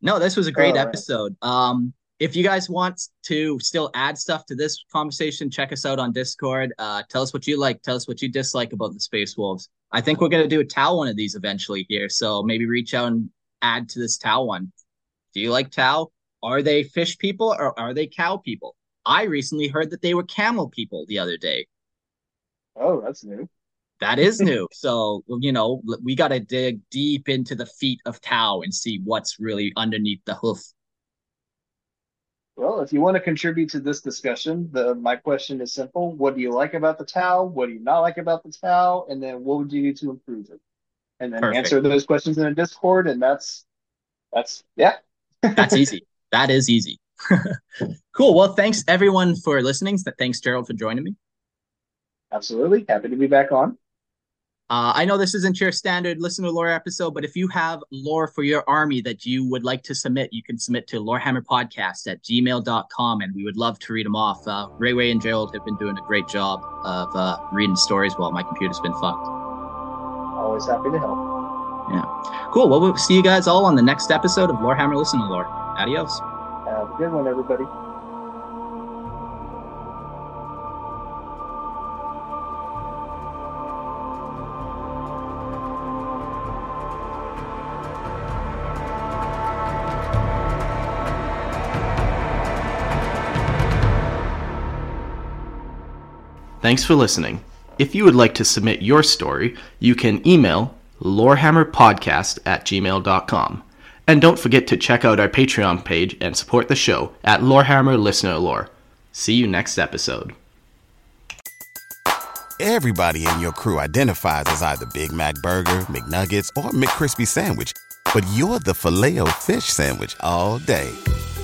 No, this was a great right. episode. Um, if you guys want to still add stuff to this conversation, check us out on Discord. Uh, tell us what you like. Tell us what you dislike about the Space Wolves. I think we're gonna do a Tau one of these eventually here. So maybe reach out and add to this Tau one. Do you like Tau? Are they fish people or are they cow people? I recently heard that they were camel people the other day. Oh, that's new. That is new. So, you know, we got to dig deep into the feet of Tau and see what's really underneath the hoof. Well, if you want to contribute to this discussion, the my question is simple. What do you like about the Tau? What do you not like about the Tau? And then what would you do to improve it? And then Perfect. answer those questions in a Discord, and that's that's yeah. That's easy. That is easy. cool. Well, thanks everyone for listening. Thanks, Gerald, for joining me. Absolutely. Happy to be back on. Uh, I know this isn't your standard listen to lore episode, but if you have lore for your army that you would like to submit, you can submit to lorehammerpodcast at gmail.com and we would love to read them off. Uh, Ray Ray and Gerald have been doing a great job of uh, reading stories while my computer's been fucked. Always happy to help. Yeah. Cool. Well, we'll see you guys all on the next episode of Lorehammer Listen to Lore. Adios. Have a good one, everybody. Thanks for listening. If you would like to submit your story, you can email lorehammerpodcast at gmail.com. And don't forget to check out our Patreon page and support the show at Lorehammer Listener Lore. See you next episode. Everybody in your crew identifies as either Big Mac Burger, McNuggets, or McCrispy Sandwich. But you're the Filet-O-Fish Sandwich all day.